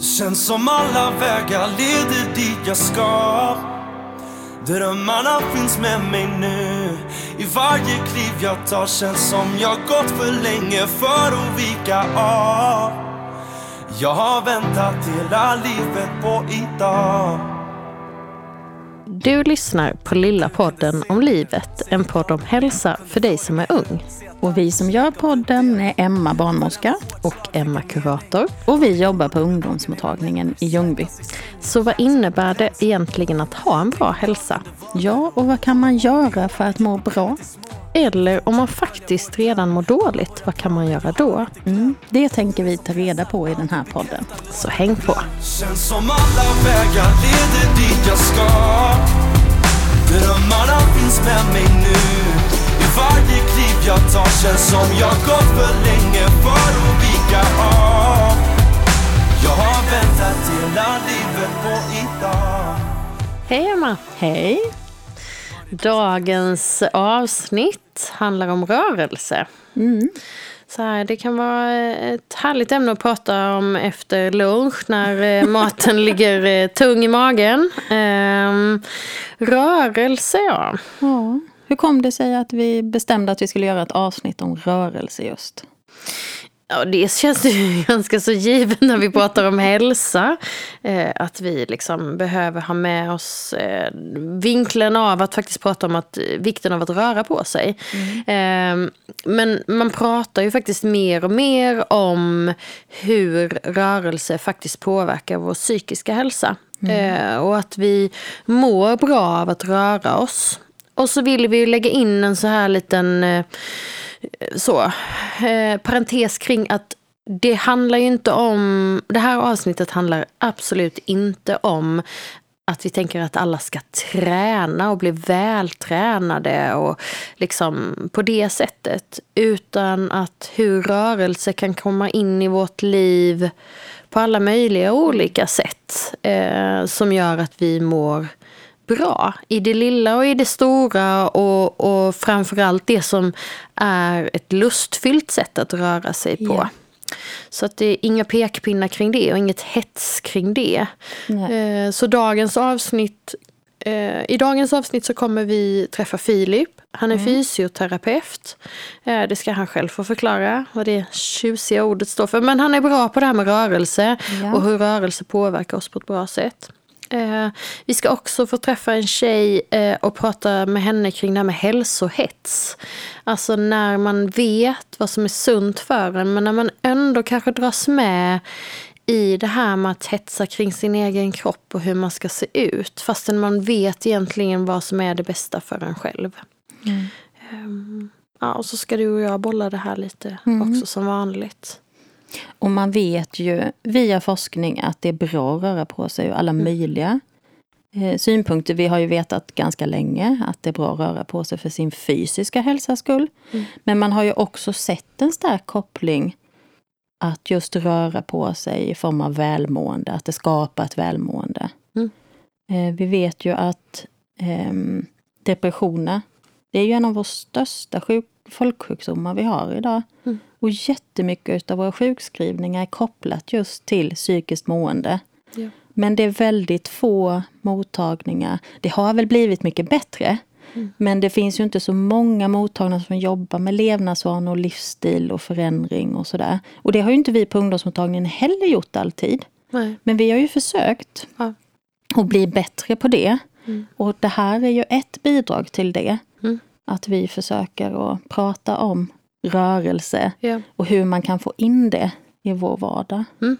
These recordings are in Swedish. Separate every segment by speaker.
Speaker 1: Känns som alla vägar leder dit jag ska. Drömmarna finns med mig nu. I varje kliv jag tar känns som jag gått för länge för att vika av. Jag har väntat hela livet på idag
Speaker 2: Du lyssnar på Lilla podden om livet, en podd om hälsa för dig som är ung.
Speaker 3: Och vi som gör podden är Emma barnmorska
Speaker 2: och Emma kurator.
Speaker 3: Och vi jobbar på ungdomsmottagningen i Ljungby.
Speaker 2: Så vad innebär det egentligen att ha en bra hälsa?
Speaker 3: Ja, och vad kan man göra för att må bra?
Speaker 2: Eller om man faktiskt redan mår dåligt, vad kan man göra då?
Speaker 3: Mm, det tänker vi ta reda på i den här podden.
Speaker 2: Så häng på!
Speaker 1: Känns som alla vägar leder dit jag ska Drömmarna finns med mig nu varje kliv jag tar känns som jag gått för länge för att vika av Jag har väntat hela livet på idag
Speaker 2: Hej Emma!
Speaker 3: Hej!
Speaker 2: Dagens avsnitt handlar om rörelse.
Speaker 3: Mm.
Speaker 2: Så här, det kan vara ett härligt ämne att prata om efter lunch när eh, maten ligger eh, tung i magen. Ehm, rörelse, ja.
Speaker 3: ja. Hur kom det sig att vi bestämde att vi skulle göra ett avsnitt om rörelse just?
Speaker 2: Ja, det känns ju ganska så givet när vi pratar om hälsa. Eh, att vi liksom behöver ha med oss eh, vinkeln av att faktiskt prata om att, vikten av att röra på sig. Mm. Eh, men man pratar ju faktiskt mer och mer om hur rörelse faktiskt påverkar vår psykiska hälsa. Mm. Eh, och att vi mår bra av att röra oss. Och så vill vi lägga in en så här liten eh, så, eh, parentes kring att det handlar ju inte om, det här avsnittet handlar absolut inte om att vi tänker att alla ska träna och bli vältränade och liksom på det sättet. Utan att hur rörelse kan komma in i vårt liv på alla möjliga olika sätt. Eh, som gör att vi mår bra i det lilla och i det stora och, och framförallt det som är ett lustfyllt sätt att röra sig på. Ja. Så att det är inga pekpinnar kring det och inget hets kring det. Nej. Så dagens avsnitt eh, i dagens avsnitt så kommer vi träffa Filip. Han är mm. fysioterapeut. Eh, det ska han själv få förklara vad det tjusiga ordet står för. Men han är bra på det här med rörelse ja. och hur rörelse påverkar oss på ett bra sätt. Eh, vi ska också få träffa en tjej eh, och prata med henne kring det här med hälsohets. Alltså när man vet vad som är sunt för en men när man ändå kanske dras med i det här med att hetsa kring sin egen kropp och hur man ska se ut fastän man vet egentligen vad som är det bästa för en själv. Mm. Um, ja, och så ska du och jag bolla det här lite mm. också som vanligt.
Speaker 3: Och man vet ju via forskning att det är bra att röra på sig ur alla mm. möjliga eh, synpunkter. Vi har ju vetat ganska länge att det är bra att röra på sig för sin fysiska hälsas skull. Mm. Men man har ju också sett en stark koppling att just röra på sig i form av välmående, att det skapar ett välmående. Mm. Eh, vi vet ju att eh, depressioner, det är ju en av våra största sjuk folksjukdomar vi har idag. Mm. Och jättemycket av våra sjukskrivningar är kopplat just till psykiskt mående. Ja. Men det är väldigt få mottagningar. Det har väl blivit mycket bättre. Mm. Men det finns ju inte så många mottagningar som jobbar med levnadsvanor, livsstil och förändring och sådär. Och det har ju inte vi på ungdomsmottagningen heller gjort alltid. Nej. Men vi har ju försökt ja. att bli bättre på det. Mm. Och det här är ju ett bidrag till det. Mm. Att vi försöker att prata om rörelse ja. och hur man kan få in det i vår vardag. Mm.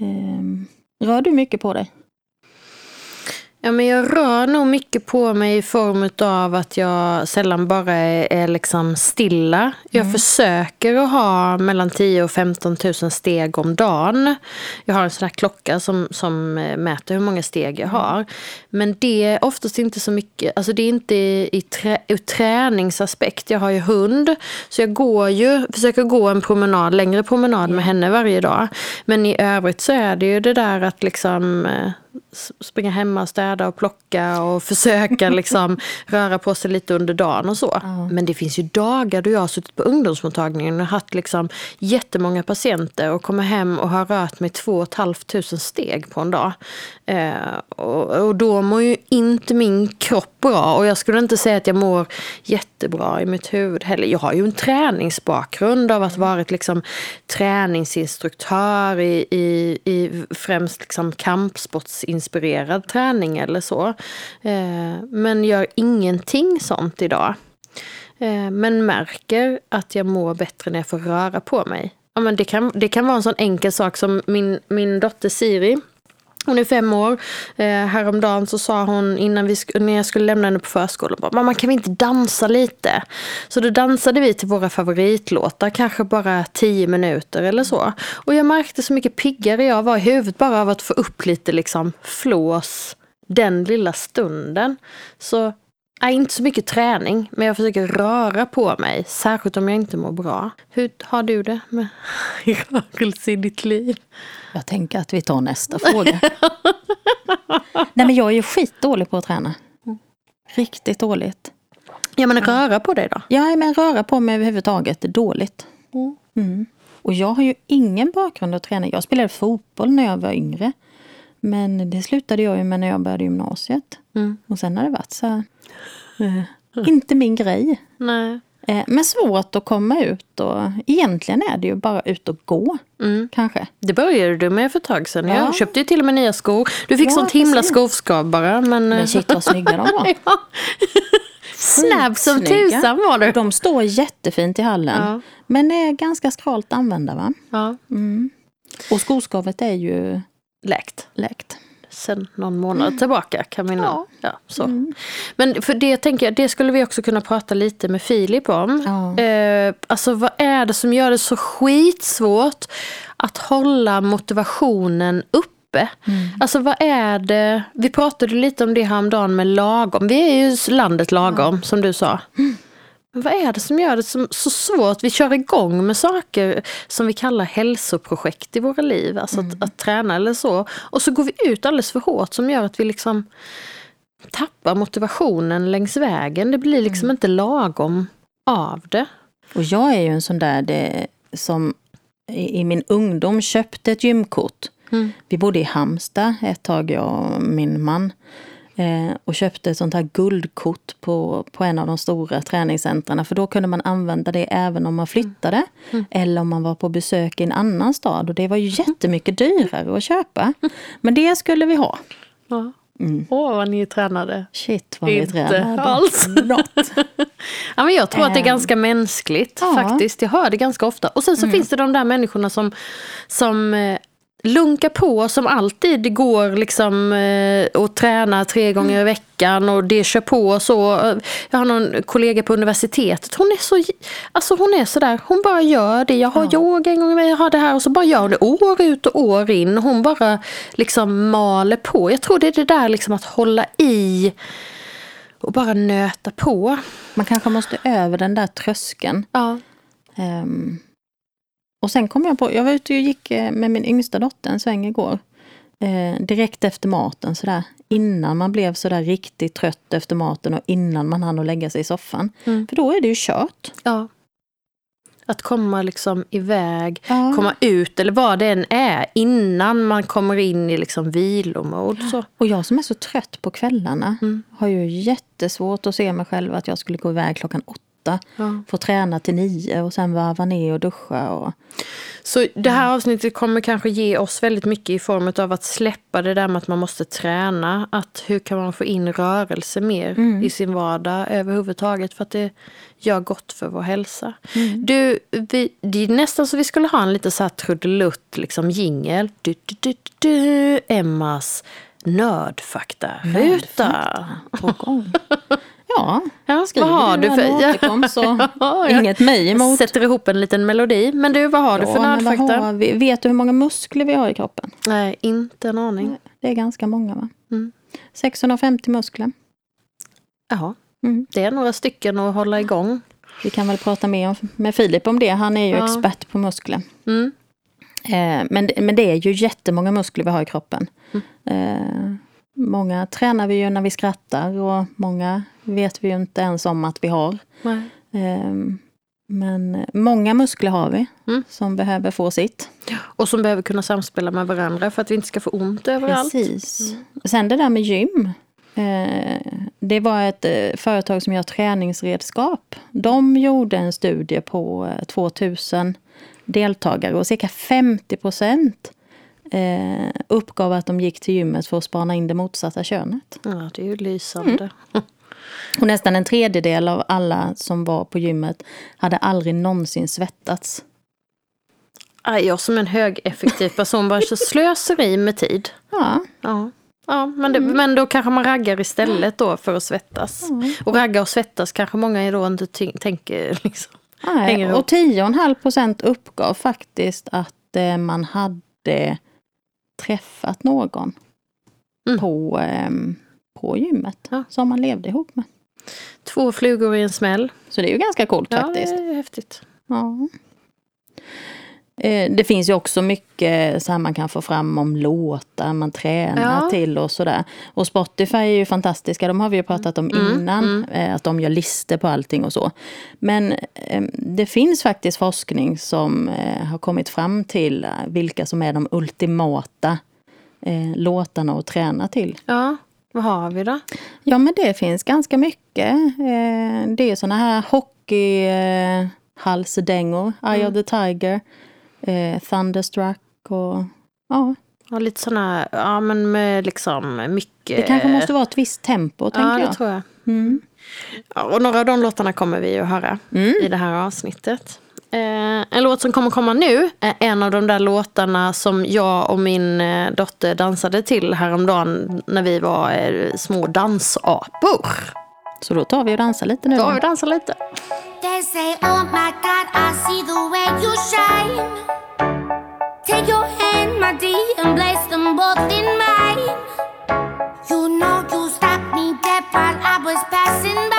Speaker 3: Um, rör du mycket på dig?
Speaker 2: Ja, men jag rör nog mycket på mig i form av att jag sällan bara är, är liksom stilla. Jag mm. försöker att ha mellan 10 och 15 000 steg om dagen. Jag har en sån här klocka som, som mäter hur många steg jag har. Men det är oftast inte så mycket, alltså det är inte i trä, ur träningsaspekt. Jag har ju hund, så jag går ju, försöker gå en promenad, längre promenad med henne varje dag. Men i övrigt så är det ju det där att liksom eh, springa hemma och städa och plocka och försöka liksom röra på sig lite under dagen och så. Men det finns ju dagar då jag har suttit på ungdomsmottagningen och haft liksom jättemånga patienter och kommer hem och har rört mig två och ett halvt tusen steg på en dag. Eh, och, och då mår ju inte min kropp bra och jag skulle inte säga att jag mår jättebra i mitt huvud heller. Jag har ju en träningsbakgrund av att varit liksom träningsinstruktör i, i, i främst liksom kampsportsinspirerad träning eller så. Eh, men gör ingenting sånt idag. Eh, men märker att jag mår bättre när jag får röra på mig. Ja, men det, kan, det kan vara en sån enkel sak som min, min dotter Siri. Hon är fem år. Eh, häromdagen så sa hon innan vi, sk- när jag skulle lämna henne på förskolan. bara, Mamma kan vi inte dansa lite? Så då dansade vi till våra favoritlåtar. Kanske bara tio minuter eller så. Och jag märkte så mycket piggare jag var i huvudet bara av att få upp lite liksom flås den lilla stunden. Så Nej, inte så mycket träning, men jag försöker röra på mig, särskilt om jag inte mår bra. Hur har du det med rörelse i ditt liv?
Speaker 3: Jag tänker att vi tar nästa fråga. Nej men jag är ju skitdålig på att träna. Riktigt dåligt.
Speaker 2: Ja, men röra på dig då?
Speaker 3: Jag men röra på mig överhuvudtaget är dåligt. Mm. Och jag har ju ingen bakgrund att träna. Jag spelade fotboll när jag var yngre. Men det slutade jag ju med när jag började gymnasiet.
Speaker 2: Mm.
Speaker 3: Och sen har det varit så här, inte min grej.
Speaker 2: Nej.
Speaker 3: Eh, men svårt att komma ut och egentligen är det ju bara ut och gå.
Speaker 2: Mm.
Speaker 3: Kanske.
Speaker 2: Det började du med för ett tag sedan.
Speaker 3: Ja.
Speaker 2: Jag köpte ju till och med nya skor. Du fick
Speaker 3: Ja,
Speaker 2: sånt himla skoskav bara. Men,
Speaker 3: Men shit vad snygga de var.
Speaker 2: ja. Snabb som tusan var du.
Speaker 3: De står jättefint i hallen.
Speaker 2: Ja.
Speaker 3: Men är ganska skralt använda va?
Speaker 2: Ja,
Speaker 3: Och skoskavet är ju
Speaker 2: läkt.
Speaker 3: läkt.
Speaker 2: Sen någon månad tillbaka kan vi nog...
Speaker 3: Ja.
Speaker 2: Ja, så. Men för det tänker jag, det skulle vi också kunna prata lite med Filip om.
Speaker 3: Ja.
Speaker 2: Eh, alltså vad är det som gör det så skitsvårt att hålla motivationen uppe? Alltså vad är det, vi pratade lite om det häromdagen med lagom. Vi är ju landet lagom som du sa. Men vad är det som gör det så, så svårt? Vi kör igång med saker som vi kallar hälsoprojekt i våra liv. Alltså att, att träna eller så. Och så går vi ut alldeles för hårt som gör att vi liksom tappar motivationen längs vägen. Det blir liksom inte lagom av det.
Speaker 3: Och jag är ju en sån där det, som i, i min ungdom köpte ett gymkort.
Speaker 2: Mm.
Speaker 3: Vi bodde i Halmstad ett tag, jag och min man. Eh, och köpte ett sånt här guldkort på, på en av de stora träningscentrarna. För då kunde man använda det även om man flyttade. Eller om man var på besök i en annan stad. Och det var ju jättemycket dyrare att köpa. Men det skulle vi ha.
Speaker 2: Ja. Åh, vad ni tränade.
Speaker 3: Shit vad vi
Speaker 2: Inte
Speaker 3: tränade.
Speaker 2: alls. Ja, men jag tror att det är
Speaker 3: Ehm.
Speaker 2: ganska mänskligt
Speaker 3: Ja.
Speaker 2: faktiskt. Jag hör det ganska ofta. Och sen så finns det de där människorna som, som lunkar på som alltid. Det går liksom eh, och tränar tre gånger i veckan och det kör på och så. Jag har någon kollega på universitetet. Hon är så alltså hon är sådär, hon bara gör det. Jag har yoga en gång i veckan, jag har det här och så bara gör hon det år ut och år in. Hon bara liksom maler på. Jag tror det är det där liksom att hålla i och bara nöta på.
Speaker 3: Man kanske måste över den där tröskeln.
Speaker 2: Ja.
Speaker 3: Ehm, och sen kom jag på, jag var ute och gick eh, med min yngsta dotter en sväng igår. Eh, direkt efter maten sådär. Innan man blev sådär riktigt trött efter maten och innan man hann att lägga sig i soffan.
Speaker 2: Mm.
Speaker 3: För då är det ju kört.
Speaker 2: Ja. Att komma liksom iväg,
Speaker 3: Ja.
Speaker 2: komma ut eller vad det än är innan man kommer in i liksom vilomode. Så.
Speaker 3: Och jag som är så trött på kvällarna
Speaker 2: Mm.
Speaker 3: har ju jättesvårt att se mig själv att jag skulle gå iväg klockan åtta.
Speaker 2: Ja.
Speaker 3: Få träna till nio och sen varva ner och duscha. Och,
Speaker 2: så det här avsnittet kommer kanske ge oss väldigt mycket i form av att släppa det där med att man måste träna. Att hur kan man få in rörelse mer i sin vardag överhuvudtaget för att det gör gott för vår hälsa. Du, vi, det är nästan så vi skulle ha en lite så här trudelutt liksom jingel. Du, du, du, du, Emmas nördfakta-ruta.
Speaker 3: på gång. Ja,
Speaker 2: Ja, vad har
Speaker 3: du
Speaker 2: du för...
Speaker 3: återkom så
Speaker 2: Ja,
Speaker 3: inget mig emot.
Speaker 2: sätter ihop en liten melodi. Men du, vad har du för
Speaker 3: Ja,
Speaker 2: nördfakta?
Speaker 3: har vi? Vet du hur många muskler vi har i kroppen?
Speaker 2: Nej, inte en aning.
Speaker 3: Det är ganska många va?
Speaker 2: Mm.
Speaker 3: 650 muskler.
Speaker 2: Jaha,
Speaker 3: Mm.
Speaker 2: det är några stycken att hålla igång.
Speaker 3: Vi kan väl prata mer med Filip om det. Han är ju
Speaker 2: Ja.
Speaker 3: expert på muskler.
Speaker 2: Mm.
Speaker 3: Eh, men, men det är ju jättemånga muskler vi har i kroppen. Eh, många tränar vi ju när vi skrattar och många vet vi ju inte ens om att vi har. Eh, men många muskler har vi
Speaker 2: Mm.
Speaker 3: som behöver få sitt.
Speaker 2: Och som behöver kunna samspela med varandra för att vi inte ska få ont överallt.
Speaker 3: Precis. Sen det där med gym. Eh, det var ett eh, företag som gör träningsredskap. De gjorde en studie på eh, 2000 deltagare och cirka 50 procent eh, uppgav att de gick till gymmet för att spana in det motsatta könet.
Speaker 2: Ja, det är ju lysande.
Speaker 3: Och nästan en tredjedel av alla som var på gymmet hade aldrig någonsin svettats.
Speaker 2: Aj, jag som en högeffektiv person bara så slöseri med tid.
Speaker 3: Ja,
Speaker 2: Ja. Ja, men, det, men då kanske man raggar istället då för att svettas. Och ragga och svettas kanske många då inte tänker liksom.
Speaker 3: Nej, och 10,5 procent uppgav faktiskt att eh, man hade träffat någon
Speaker 2: Mm.
Speaker 3: på, ehm, på gymmet
Speaker 2: Ja.
Speaker 3: som man levde ihop med.
Speaker 2: Två flugor i en smäll.
Speaker 3: Så det är ju ganska coolt
Speaker 2: Ja, det
Speaker 3: faktiskt.
Speaker 2: är häftigt.
Speaker 3: Ja. Eh, Det finns ju också mycket så här man kan få fram om låtar man tränar
Speaker 2: Ja.
Speaker 3: till och sådär. Och Spotify är ju fantastiska, de har vi ju pratat om
Speaker 2: Mm,
Speaker 3: innan. eh, Att de gör listor på allting och så. Men eh, det finns faktiskt forskning som har kommit fram till vilka som är de ultimata låtarna att träna till.
Speaker 2: Ja, vad har vi då?
Speaker 3: Ja, men det finns ganska mycket. Det är såna här hockeyhalsdängor. Eye of the Tiger, eh, Thunderstruck och... Ja,
Speaker 2: Ja, lite såna, ja men med liksom mycket...
Speaker 3: det kanske måste vara ett visst tempo,
Speaker 2: Ja,
Speaker 3: tänker
Speaker 2: det
Speaker 3: jag.
Speaker 2: tror jag.
Speaker 3: Mm.
Speaker 2: Ja, och några av de låtarna kommer vi ju höra i det här avsnittet. Eh, en låt som kommer komma nu är en av de där låtarna som jag och min eh, dotter dansade till häromdagen när vi var eh, små dansapor.
Speaker 3: Så då tar vi och dansar lite nu.
Speaker 2: Då har vi dansat lite.
Speaker 4: They say, oh my God, I see the way you shine. Take your hand, my dear, and place them both in mine. You know you stopped me dead while I was passing by.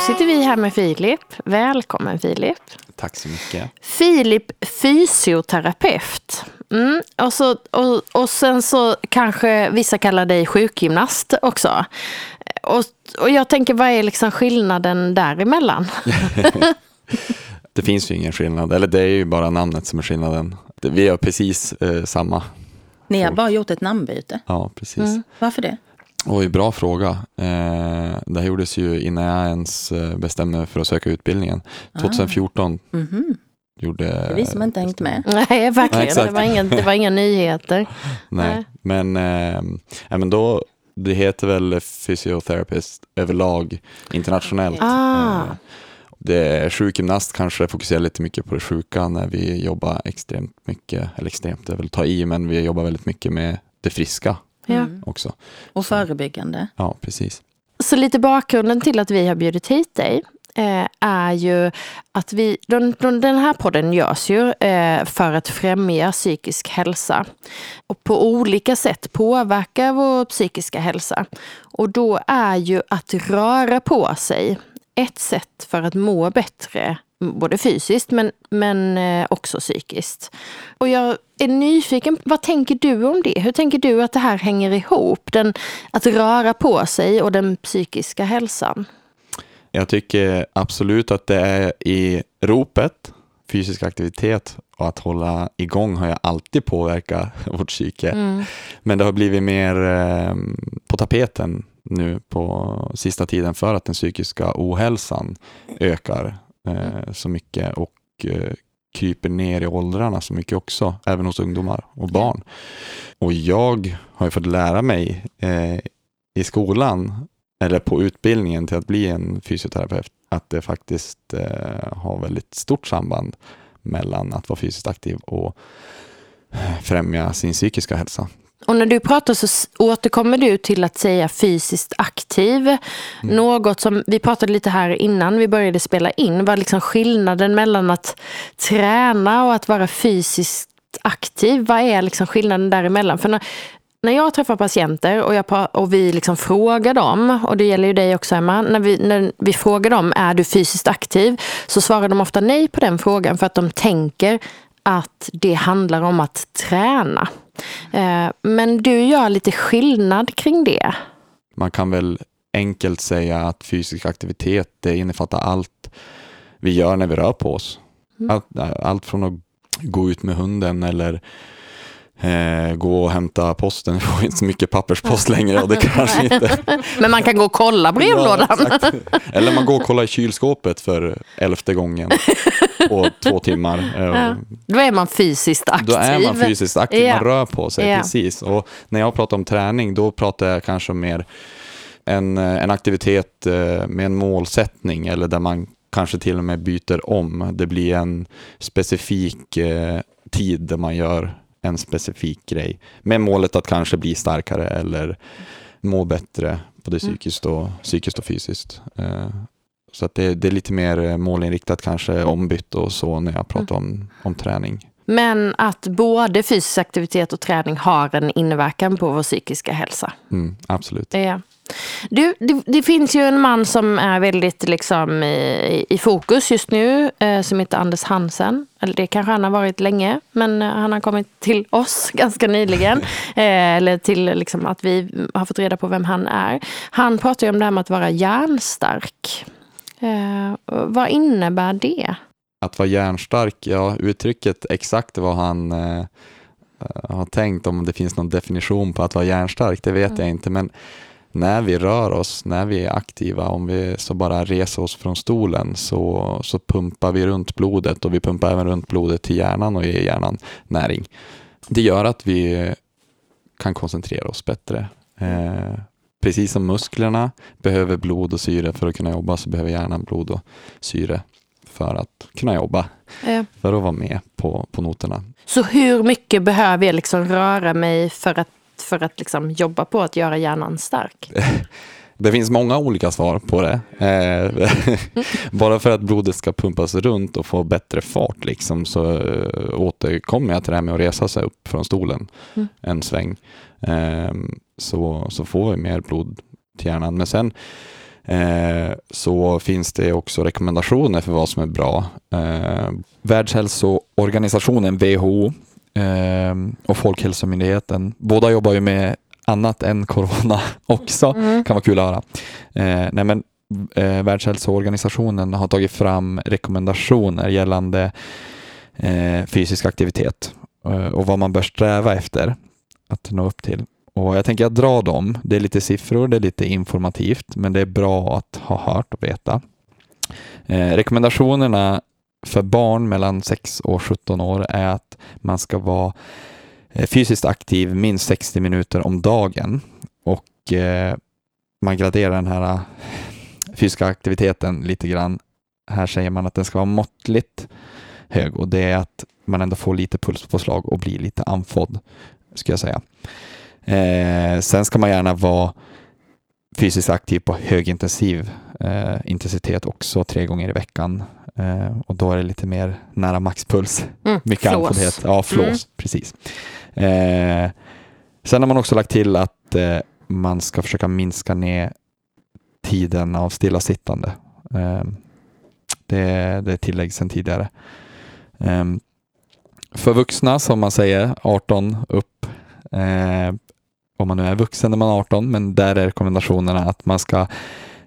Speaker 2: Sitter vi här med Filip. Välkommen Filip.
Speaker 5: Tack så mycket.
Speaker 2: Filip, fysioterapeut. Mm. Och, så, och, och sen så kanske vissa kallar dig sjukgymnast också. Och, och jag tänker, vad är liksom skillnaden däremellan?
Speaker 5: det finns ju ingen skillnad, eller det är ju bara namnet som är skillnaden. Vi har precis eh, samma.
Speaker 3: Ni har bara gjort ett namnbyte?
Speaker 5: Ja, precis. Mm.
Speaker 3: Varför det?
Speaker 5: Oj, bra fråga. Eh, det här gjordes ju innan jag ens eh, bestämde mig för att söka utbildningen. 2014 ah. mm -hmm. gjorde...
Speaker 3: Det är vi som inte hängt med.
Speaker 2: Nej, verkligen. Nej, det, var inga, det var inga nyheter.
Speaker 5: Nej, Nej. Men, eh, men då, det heter väl fysioterapeut överlag internationellt.
Speaker 2: Ah. Eh,
Speaker 5: det sjukgymnast kanske fokuserar lite mycket på det sjuka när vi jobbar extremt mycket, eller extremt, det är väl ta i, men vi jobbar väldigt mycket med det friska mm. också.
Speaker 3: Och förebyggande.
Speaker 5: Ja, precis.
Speaker 2: Så lite bakgrunden till att vi har bjudit hit dig eh, är ju att vi, den, den här podden görs ju eh, för att främja psykisk hälsa och på olika sätt påverka vår psykiska hälsa. Och då är ju att röra på sig ett sätt för att må bättre både fysiskt men, men eh, också psykiskt. Och jag är nyfiken, vad tänker du om det? Hur tänker du att det här hänger ihop? Den, att röra på sig och den psykiska hälsan?
Speaker 5: Jag tycker absolut att det är i ropet, fysisk aktivitet och att hålla igång har jag alltid påverkat vårt psyke. Mm. Men det har blivit mer eh, på tapeten nu på sista tiden för att den psykiska ohälsan ökar eh, så mycket och eh, kryper ner i åldrarna så mycket också, även hos ungdomar och barn. Och jag har ju fått lära mig eh, i skolan, eller på utbildningen till att bli en fysioterapeut, att det faktiskt eh, har väldigt stort samband mellan att vara fysiskt aktiv och främja sin psykiska hälsa.
Speaker 2: Och när du pratar så återkommer du till att säga fysiskt aktiv. Mm. Något som vi pratade lite här innan vi började spela in. Var liksom skillnaden mellan att träna och att vara fysiskt aktiv. Vad är liksom skillnaden däremellan? För när, när jag träffar patienter och, jag, och vi liksom frågar dem, och det gäller ju dig också Emma, när vi, när vi frågar dem är du fysiskt aktiv så svarar de ofta nej på den frågan för att de tänker att det handlar om att träna. Eh, men du gör lite skillnad kring det.
Speaker 5: Man kan väl enkelt säga att fysisk aktivitet det innefattar allt vi gör när vi rör på oss. Mm. Allt, allt från att gå ut med hunden eller eh, gå och hämta posten. Vi får inte så mycket papperspost längre och det kanske inte...
Speaker 2: Men man kan gå och kolla brevlådan. Ja,
Speaker 5: Eller man går och kollar i kylskåpet för elfte gången på två timmar. Ja.
Speaker 2: Då är man fysiskt aktiv.
Speaker 5: Då är man fysiskt aktiv, ja. man rör på sig, precis. Och när jag pratar om träning, då pratar jag kanske mer en, en aktivitet eh, med en målsättning eller där man kanske till och med byter om. Det blir en specifik eh, tid där man gör en specifik grej med målet att kanske bli starkare eller må bättre både mm. psykiskt och, psykiskt och fysiskt. Eh, så att det, det, är lite mer målinriktat kanske ombytt och så när jag pratar mm. om, om träning.
Speaker 2: Men att både fysisk aktivitet och träning har en inverkan på vår psykiska hälsa.
Speaker 5: Mm, absolut.
Speaker 2: Ja. Du, det, det, finns ju en man som är väldigt liksom, i, i fokus just nu, eh, som heter Anders Hansen. Eller det kanske han har varit länge, men eh, han har kommit till oss ganska nyligen. eh, eller till liksom, att vi har fått reda på vem han är. Han pratar ju om det här med att vara hjärnstark. Eh, vad innebär det?
Speaker 5: Att vara hjärnstark, ja uttrycket exakt vad han eh, har tänkt, om det finns någon definition på att vara hjärnstark, det vet mm. jag inte. Men när vi rör oss, när vi är aktiva, om vi så bara reser oss från stolen så, så pumpar vi runt blodet och vi pumpar även runt blodet till hjärnan och ger hjärnan näring. Det gör att vi kan koncentrera oss bättre. Eh, precis som musklerna behöver blod och syre för att kunna jobba så behöver hjärnan blod och syre för att kunna jobba. Ja. För att vara med på, på noterna.
Speaker 2: Så hur mycket behöver jag liksom röra mig för att för att liksom jobba på att göra hjärnan stark?
Speaker 5: Det finns många olika svar på det. Eh, bara för att blodet ska pumpas runt och få bättre fart liksom, så eh, återkommer jag till det här med att resa sig upp från stolen mm. en sväng. Eh, så, så får vi mer blod till hjärnan. Men sen eh, så finns det också rekommendationer för vad som är bra. Eh, Världshälsoorganisationen, WHO, eh, och Folkhälsomyndigheten, båda jobbar ju med annat än corona också,
Speaker 2: Mm.
Speaker 5: kan vara kul att höra. Eh, nej men, eh, Världshälsoorganisationen har tagit fram rekommendationer gällande eh, fysisk aktivitet eh, och vad man bör sträva efter att nå upp till. Och jag tänker att dra dem. Det är lite siffror, det är lite informativt, men det är bra att ha hört och veta. Eh, rekommendationerna för barn mellan 6 och 17 år är att man ska vara eh, fysiskt aktiv minst 60 minuter om dagen och eh, man graderar den här eh, fysiska aktiviteten lite grann. Här säger man att den ska vara måttligt hög och det är att man ändå får lite pulspåslag och blir lite andfådd, skulle jag säga. Eh, sen ska man gärna vara fysiskt aktiv på högintensiv eh, intensitet också tre gånger i veckan. Eh, och då är det lite mer nära maxpuls.
Speaker 2: Mm.
Speaker 5: Mycket
Speaker 2: Flås.
Speaker 5: andfåddhet. Ja, flås.
Speaker 2: Mm.
Speaker 5: Precis. Eh, sen har man också lagt till att eh, man ska försöka minska ner tiden av stillasittande. Eh, det, det är tillägg sedan tidigare. Eh, för vuxna, som man säger, 18 upp, om man nu är vuxen när man är 18, men där är rekommendationerna att man ska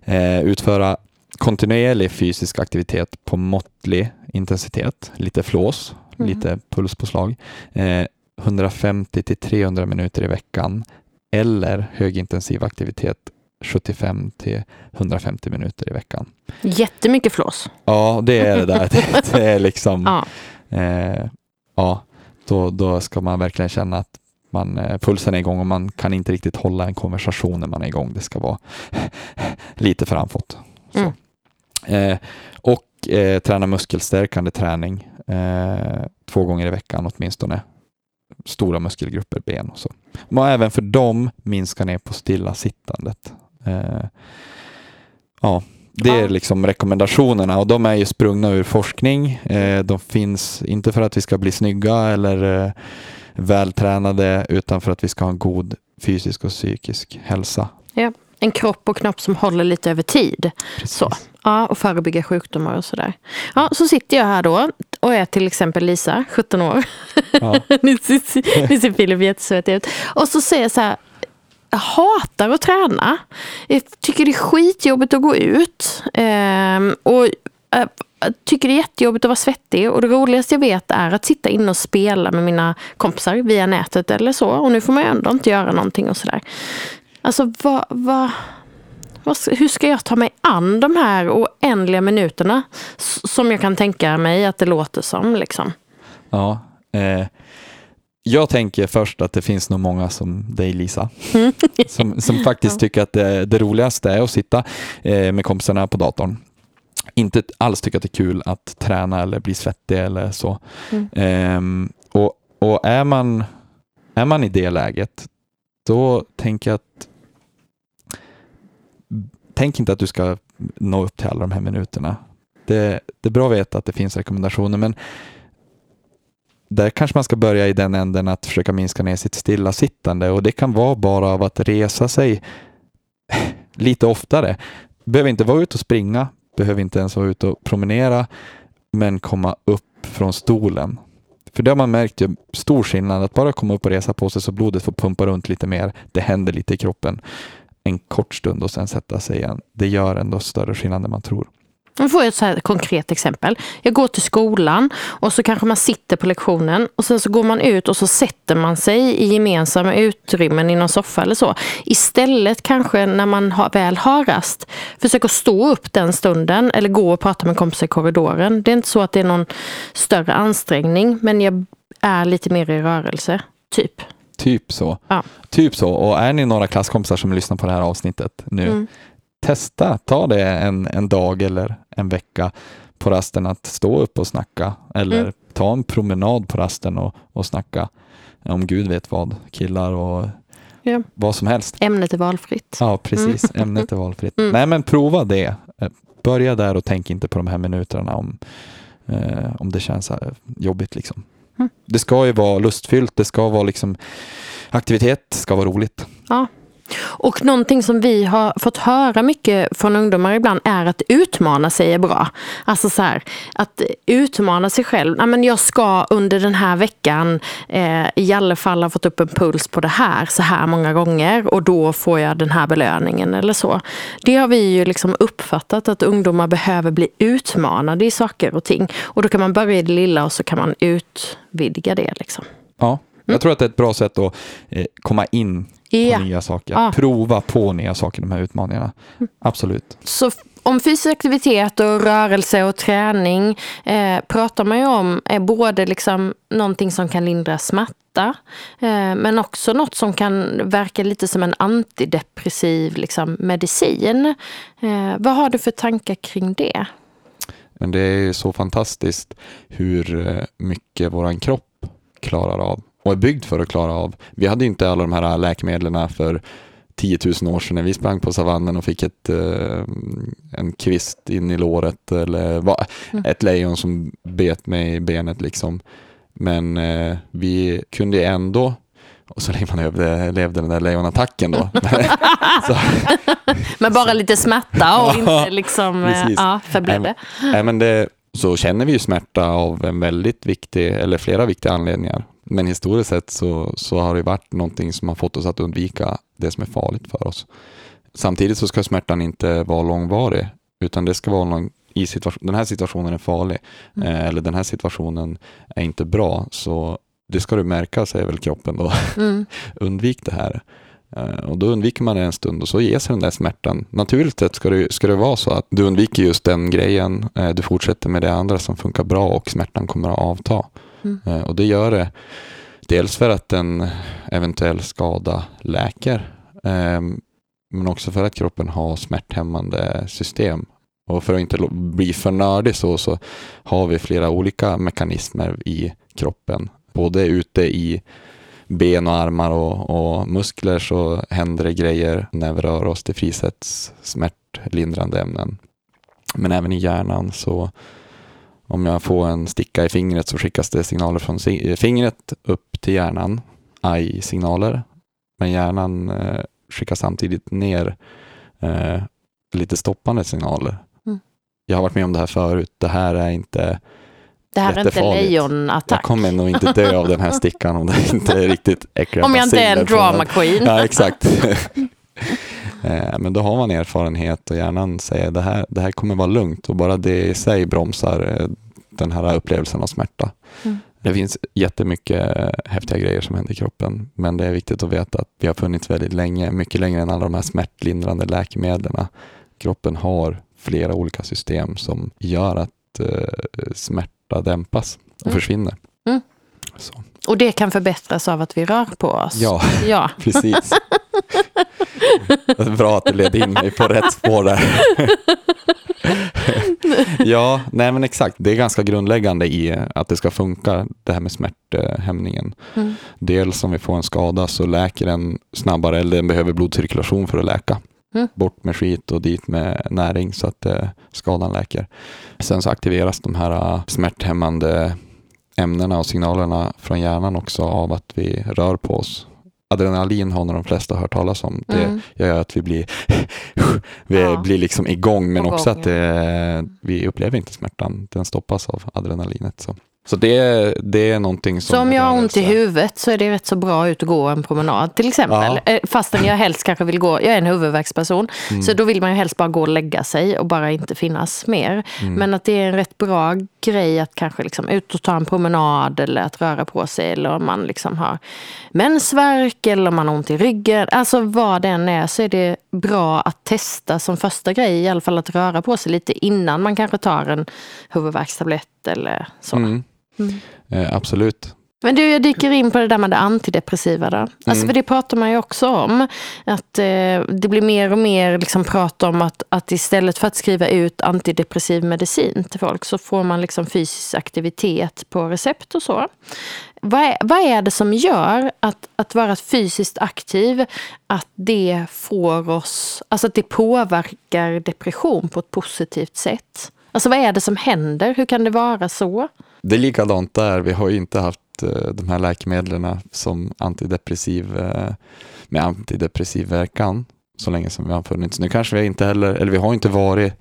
Speaker 5: eh, utföra kontinuerlig fysisk aktivitet på måttlig intensitet, lite flås,
Speaker 2: Mm.
Speaker 5: lite pulspåslag, eh, 150 till 300 minuter i veckan eller högintensiv aktivitet 75 till 150 minuter i veckan.
Speaker 2: Jättemycket flås.
Speaker 5: Ja, det är det där. Det, det är liksom,
Speaker 2: Ja.
Speaker 5: eh, ja, då, då ska man verkligen känna att man, eh, pulsen är igång och man kan inte riktigt hålla en konversation när man är igång. Det ska vara lite. Så.
Speaker 2: Mm.
Speaker 5: Eh, och eh, träna muskelstärkande träning eh, två gånger i veckan åtminstone. Stora muskelgrupper, ben och så. Men även för dem minska ner på stillasittandet. Eh, ja, det är liksom rekommendationerna och de är ju sprungna ur forskning. Eh, de finns inte för att vi ska bli snygga eller eh, vältränade utan för att vi ska ha en god fysisk och psykisk hälsa.
Speaker 2: En kropp och knopp som håller lite över tid.
Speaker 5: Precis.
Speaker 2: Så. Ja, och förebygga sjukdomar och sådär. Ja, så sitter jag här då och är till exempel Lisa, 17 år.
Speaker 5: Ja.
Speaker 2: nu ser, nu ser Filip jättesöt ut. Och så säger jag så här, jag hatar att träna. Jag tycker det är skitjobbigt att gå ut. Ehm, och jag tycker det är jättejobbigt att vara svettig. Och det roligaste jag vet är att sitta inne och spela med mina kompisar via nätet eller så. Och nu får man ju ändå inte göra någonting och sådär. Alltså vad... vad vad hur ska jag ta mig an de här oändliga minuterna? Som jag kan tänka mig att det låter som. Liksom.
Speaker 5: Ja, eh, jag tänker först att det finns nog många som dig Lisa, som, som faktiskt tycker att det, det roligaste är att sitta eh, med kompisarna på datorn. Inte alls tycker att det är kul att träna eller bli svettig eller så.
Speaker 2: Mm.
Speaker 5: Ehm, och och är, man, är man i det läget, då tänker jag att tänk inte att du ska nå upp till alla de här minuterna. Det, det är bra att veta att det finns rekommendationer, men där kanske man ska börja i den änden att försöka minska ner sitt stillasittande och det kan vara bara av att resa sig lite oftare. Behöver inte vara ute och springa, behöver inte ens vara ute och promenera, men komma upp från stolen. För det har man märkt ju stor skillnad, att bara komma upp och resa på sig så blodet får pumpa runt lite mer, det händer lite i kroppen en kort stund och sen sätta sig igen. Det gör ändå större skillnad än man tror.
Speaker 2: Nu får jag ett så här konkret exempel. Jag går till skolan och så kanske man sitter på lektionen och sen så går man ut och så sätter man sig i gemensamma utrymmen i någon soffa eller så. Istället kanske när man har, väl har rast, försöka stå upp den stunden eller gå och prata med kompisar i korridoren. Det är inte så att det är någon större ansträngning men jag är lite mer i rörelse, typ.
Speaker 5: Typ så.
Speaker 2: Ja.
Speaker 5: Typ så. Och är ni några klasskompisar som lyssnar på det här avsnittet nu,
Speaker 2: Mm.
Speaker 5: Testa. Ta det en, en dag eller en vecka på rasten att stå upp och snacka. Eller
Speaker 2: Mm.
Speaker 5: ta en promenad på rasten och, och snacka om Gud vet vad. Killar och
Speaker 2: Ja.
Speaker 5: vad som helst.
Speaker 2: Ämnet är valfritt.
Speaker 5: Ja, precis. Ämnet är valfritt.
Speaker 2: Mm.
Speaker 5: Nej, men prova det. Eh, Börja där och tänk inte på de här minuterna om, eh, om det känns eh, jobbigt. Liksom.
Speaker 2: Mm.
Speaker 5: Det ska ju vara lustfyllt, det ska vara liksom aktivitet, det ska vara roligt.
Speaker 2: Ja. Och någonting som vi har fått höra mycket från ungdomar ibland är att utmana sig är bra. Alltså så här, att utmana sig själv. Ja, men jag ska under den här veckan eh, i alla fall ha fått upp en puls på det här så här många gånger och då får jag den här belöningen eller så. Det har vi ju liksom uppfattat att ungdomar behöver bli utmanade i saker och ting. Och då kan man börja i det lilla och så kan man utvidga det. Liksom.
Speaker 5: Ja, jag tror att det är ett bra sätt att eh, komma in
Speaker 2: Ja.
Speaker 5: på nya saker.
Speaker 2: Ja.
Speaker 5: Prova på nya saker, de här utmaningarna. Absolut.
Speaker 2: Så om fysisk aktivitet och rörelse och träning eh, pratar man ju om är både liksom någonting som kan lindra smärta eh, men också något som kan verka lite som en antidepressiv liksom, medicin. Eh, vad har du för tankar kring det?
Speaker 5: Men det är så fantastiskt hur eh, mycket våran kropp klarar av och är byggd för att klara av. Vi hade inte alla de här läkemedlen för 10 000 år sedan när vi sprang på savannen och fick ett, eh, en kvist in i låret eller va, ett lejon som bet mig i benet. Liksom. Men eh, vi kunde ändå, och så man levde, levde den där lejonattacken då.
Speaker 2: Men bara lite smärta och inte liksom, eh, ja, förbledde.
Speaker 5: Nej, men det, så känner vi ju smärta av en väldigt viktig, eller flera viktiga anledningar. Men historiskt sett så, så har det varit någonting som har fått oss att undvika det som är farligt för oss. Samtidigt så ska smärtan inte vara långvarig, utan det ska vara någon, i situation, den här situationen är farlig, eh, eller den här situationen är inte bra, så det ska du märka, säger väl kroppen då.
Speaker 2: Mm.
Speaker 5: Undvik det här. Eh, Och då undviker man det en stund och så ger sig den där smärtan. Naturligt sett ska det, ska det vara så att du undviker just den grejen, eh, du fortsätter med det andra som funkar bra och smärtan kommer att avta.
Speaker 2: Mm.
Speaker 5: Eh, Och det gör det dels för att en eventuell skada läker, eh, men också för att kroppen har smärthämmande system. Och för att inte bli för nördig så, så har vi flera olika mekanismer i kroppen. Både ute i ben och armar och, och muskler så händer det grejer när vi rör oss. Det frisätts smärtlindrande ämnen. Men även i hjärnan så om jag får en sticka i fingret så skickas det signaler från fingret upp till hjärnan, aj-signaler. Men hjärnan eh, skickar samtidigt ner eh, lite stoppande signaler.
Speaker 2: Mm.
Speaker 5: Jag har varit med om det här förut. Det här är inte
Speaker 2: Det här är inte lejonattack.
Speaker 5: jag kommer nog inte dö av den här stickan om det inte är riktigt äckliga
Speaker 2: Om jag inte är en drama queen.
Speaker 5: Ja, exakt. Eh, Men då har man erfarenhet och hjärnan säger det här, det här kommer vara lugnt och bara det i sig bromsar eh, den här upplevelsen av smärta.
Speaker 2: Mm.
Speaker 5: Det finns jättemycket eh, häftiga grejer som händer i kroppen men det är viktigt att veta att vi har funnits väldigt länge, mycket längre än alla de här smärtlindrande läkemedlen. Kroppen har flera olika system som gör att eh, smärta dämpas och
Speaker 2: Mm.
Speaker 5: försvinner.
Speaker 2: Mm. Och det kan förbättras av att vi rör på oss.
Speaker 5: Ja,
Speaker 2: ja.
Speaker 5: precis. Bra att du led in mig på rätt spår där. ja, nej men exakt. Det är ganska grundläggande i att det ska funka, det här med smärthämningen.
Speaker 2: Mm.
Speaker 5: Dels om vi får en skada så läker den snabbare, eller den behöver blodcirkulation för att läka.
Speaker 2: Mm.
Speaker 5: Bort med skit och dit med näring så att eh, skadan läker. Sen så aktiveras de här eh, smärthämmande ämnena och signalerna från hjärnan också av att vi rör på oss. Adrenalin har nog de flesta hört talas om. Det
Speaker 2: Mm.
Speaker 5: gör att vi blir, vi
Speaker 2: Ja.
Speaker 5: blir liksom igång men
Speaker 2: På
Speaker 5: också att det, vi upplever inte smärtan. Den stoppas av adrenalinet. Så, så det, det är någonting som...
Speaker 2: Så om jag har ont i huvudet så är det rätt så bra ut att gå en promenad till exempel.
Speaker 5: Ja.
Speaker 2: Eh, Fastän jag helst kanske vill gå, jag är en huvudvärksperson,
Speaker 5: Mm.
Speaker 2: så då vill man ju helst bara gå och lägga sig och bara inte finnas mer.
Speaker 5: Mm.
Speaker 2: Men att det är en rätt bra grej att kanske liksom ut och ta en promenad eller att röra på sig eller om man liksom har mensvärk eller om man har ont i ryggen. Alltså vad det än är så är det bra att testa som första grej i alla fall att röra på sig lite innan man kanske tar en huvudvärkstablett eller så.
Speaker 5: Mm.
Speaker 2: Mm.
Speaker 5: Eh, absolut.
Speaker 2: Men du, jag dyker in på det där med det antidepressiva då. Alltså
Speaker 5: Mm.
Speaker 2: för det pratar man ju också om. Att eh, det blir mer och mer liksom prat om att, att istället för att skriva ut antidepressiv medicin till folk så får man liksom fysisk aktivitet på recept och så. Vad är, vad är det som gör att, att vara fysiskt aktiv, att det får oss, alltså att det påverkar depression på ett positivt sätt? Alltså vad är det som händer? Hur kan det vara så?
Speaker 5: Det är likadant där. Vi har ju inte haft eh, de här läkemedlen som antidepressiv eh, med antidepressiv verkan så länge som vi har funnits. Nu kanske vi inte heller, eller vi har inte varit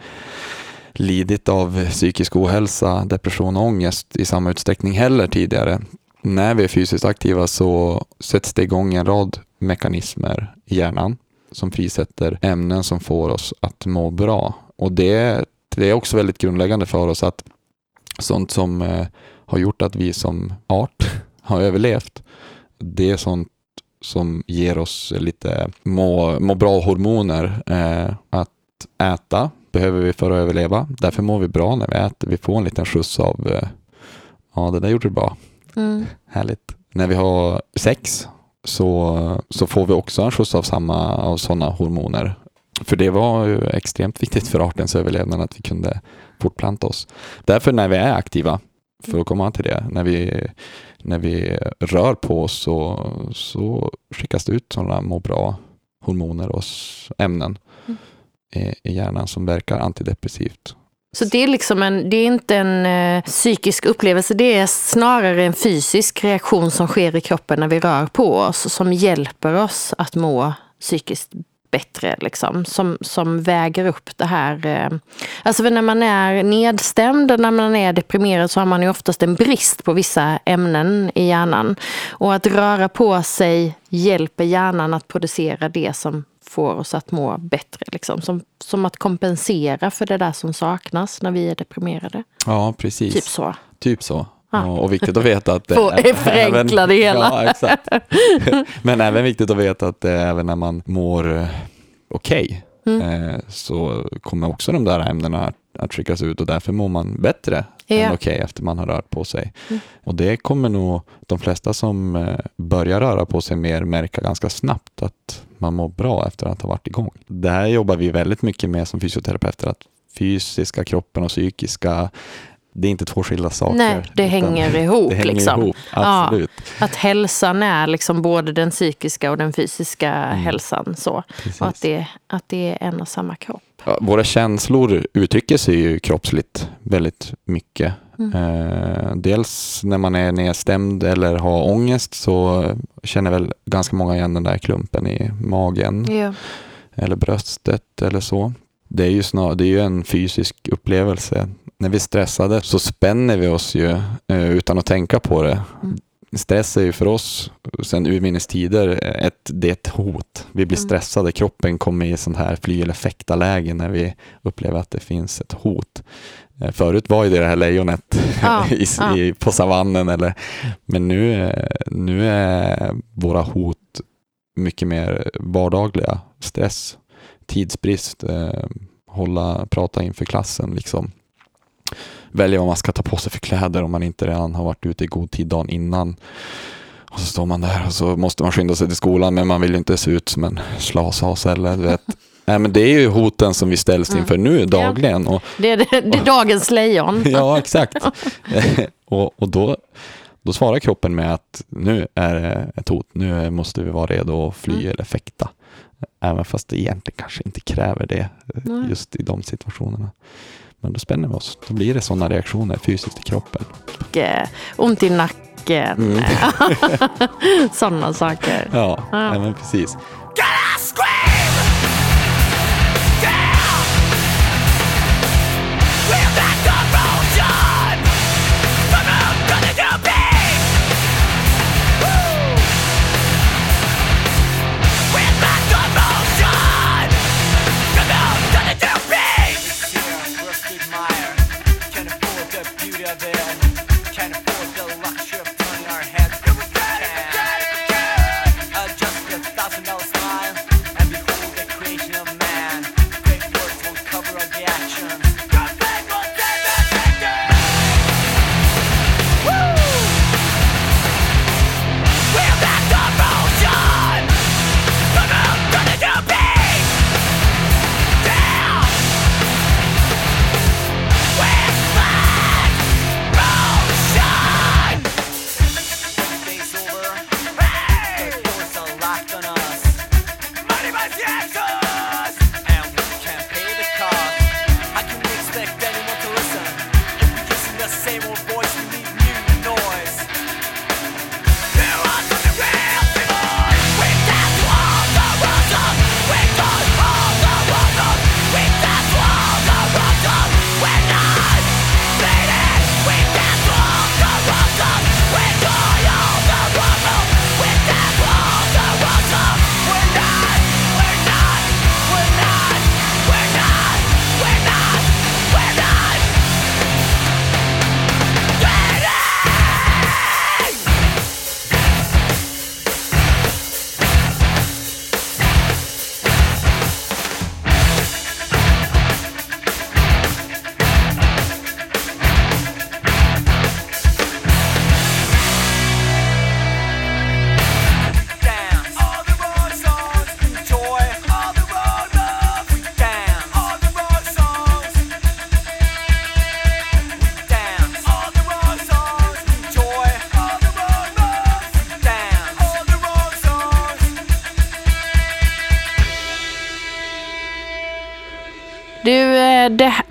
Speaker 5: lidit av psykisk ohälsa, depression och ångest i samma utsträckning heller tidigare. När vi är fysiskt aktiva så sätts det igång en rad mekanismer i hjärnan som frisätter ämnen som får oss att må bra. Och det, det är också väldigt grundläggande för oss att sånt som eh, har gjort att vi som art har överlevt, det är sånt som ger oss lite må, må bra-hormoner. Eh, att äta behöver vi för att överleva. Därför mår vi bra när vi äter. Vi får en liten skjuts av, eh, ja det där gjorde du bra.
Speaker 2: Mm.
Speaker 5: Härligt. När vi har sex så, så får vi också en skjuts av samma av sådana hormoner. För det var ju extremt viktigt för artens överlevnad att vi kunde fortplanta oss. Därför när vi är aktiva, för att komma till det, när vi, när vi rör på oss så, så skickas det ut sådana må bra hormoner och ämnen
Speaker 2: Mm.
Speaker 5: i, i hjärnan som verkar antidepressivt.
Speaker 2: Så det är, liksom en, det är inte en eh, psykisk upplevelse, det är snarare en fysisk reaktion som sker i kroppen när vi rör på oss, som hjälper oss att må psykiskt bättre, liksom, som, som väger upp det här. Eh, alltså när man är nedstämd, och när man är deprimerad så har man ju oftast en brist på vissa ämnen i hjärnan. Och att röra på sig hjälper hjärnan att producera det som får oss att må bättre. Liksom. Som, som att kompensera för det där som saknas när vi är deprimerade.
Speaker 5: Ja, precis.
Speaker 2: Typ så.
Speaker 5: Typ så.
Speaker 2: Ja.
Speaker 5: Och, viktigt att veta att det
Speaker 2: Få förenkla det hela.
Speaker 5: Ja. Men även viktigt att veta att även när man mår eh, okej
Speaker 2: Mm.
Speaker 5: eh, så kommer också de där ämnena att, skickas ut och därför mår man bättre
Speaker 2: Ja.
Speaker 5: än okej efter man har rört på sig.
Speaker 2: Mm.
Speaker 5: Och det kommer nog de flesta som eh, börjar röra på sig mer märka ganska snabbt att man mår bra efter att ha varit igång. Det här jobbar vi väldigt mycket med som fysioterapeuter, att fysiska kroppen och psykiska det är inte två skilda saker.
Speaker 2: Nej, det hänger ihop.
Speaker 5: Det hänger
Speaker 2: liksom.
Speaker 5: ihop, absolut.
Speaker 2: Att hälsan är liksom både den psykiska och den fysiska
Speaker 5: Mm.
Speaker 2: hälsan. Så.
Speaker 5: Precis.
Speaker 2: Och att det, att det är en och samma kropp.
Speaker 5: Ja, våra känslor uttrycker sig ju kroppsligt väldigt mycket.
Speaker 2: Mm.
Speaker 5: Eh, dels när man är nedstämd eller har ångest så känner väl ganska många igen den där klumpen i magen
Speaker 2: Ja.
Speaker 5: eller bröstet eller så. Det är ju, snar, det är ju en fysisk upplevelse. När vi är stressade så spänner vi oss ju eh, utan att tänka på det.
Speaker 2: Mm.
Speaker 5: Stress är ju för oss, sen urminnes tider, ett, det är ett hot. Vi blir
Speaker 2: Mm.
Speaker 5: stressade, kroppen kommer i sån här fly eller fäkta-läge när vi upplever att det finns ett hot. Eh, Förut var ju det det här lejonet
Speaker 2: Ja,
Speaker 5: i,
Speaker 2: ja.
Speaker 5: i, på savannen, eller, men nu, nu är våra hot mycket mer vardagliga. Stress, tidsbrist, eh, hålla, prata inför klassen, liksom. Välja vad man ska ta på sig för kläder om man inte redan har varit ute i god tid dagen innan. Och så står man där och så måste man skynda sig till skolan men man vill ju inte se ut som en slashas eller du vet. Nej, men det är ju hoten som vi ställs
Speaker 2: Mm.
Speaker 5: inför nu dagligen. Och,
Speaker 2: Det, är, det, det är dagens lejon.
Speaker 5: ja, exakt. och och då, då svarar kroppen med att nu är det ett hot, nu måste vi vara redo att fly
Speaker 2: Mm.
Speaker 5: eller fäkta. Även fast det egentligen kanske inte kräver det
Speaker 2: Nej.
Speaker 5: just i de situationerna. Men då spänner vi oss, då blir det sådana reaktioner fysiskt i kroppen.
Speaker 2: Och, eh, ont i nacken.
Speaker 5: Mm.
Speaker 2: Sådana saker.
Speaker 5: Ja,
Speaker 2: Ja.
Speaker 5: ja. men precis.
Speaker 1: Same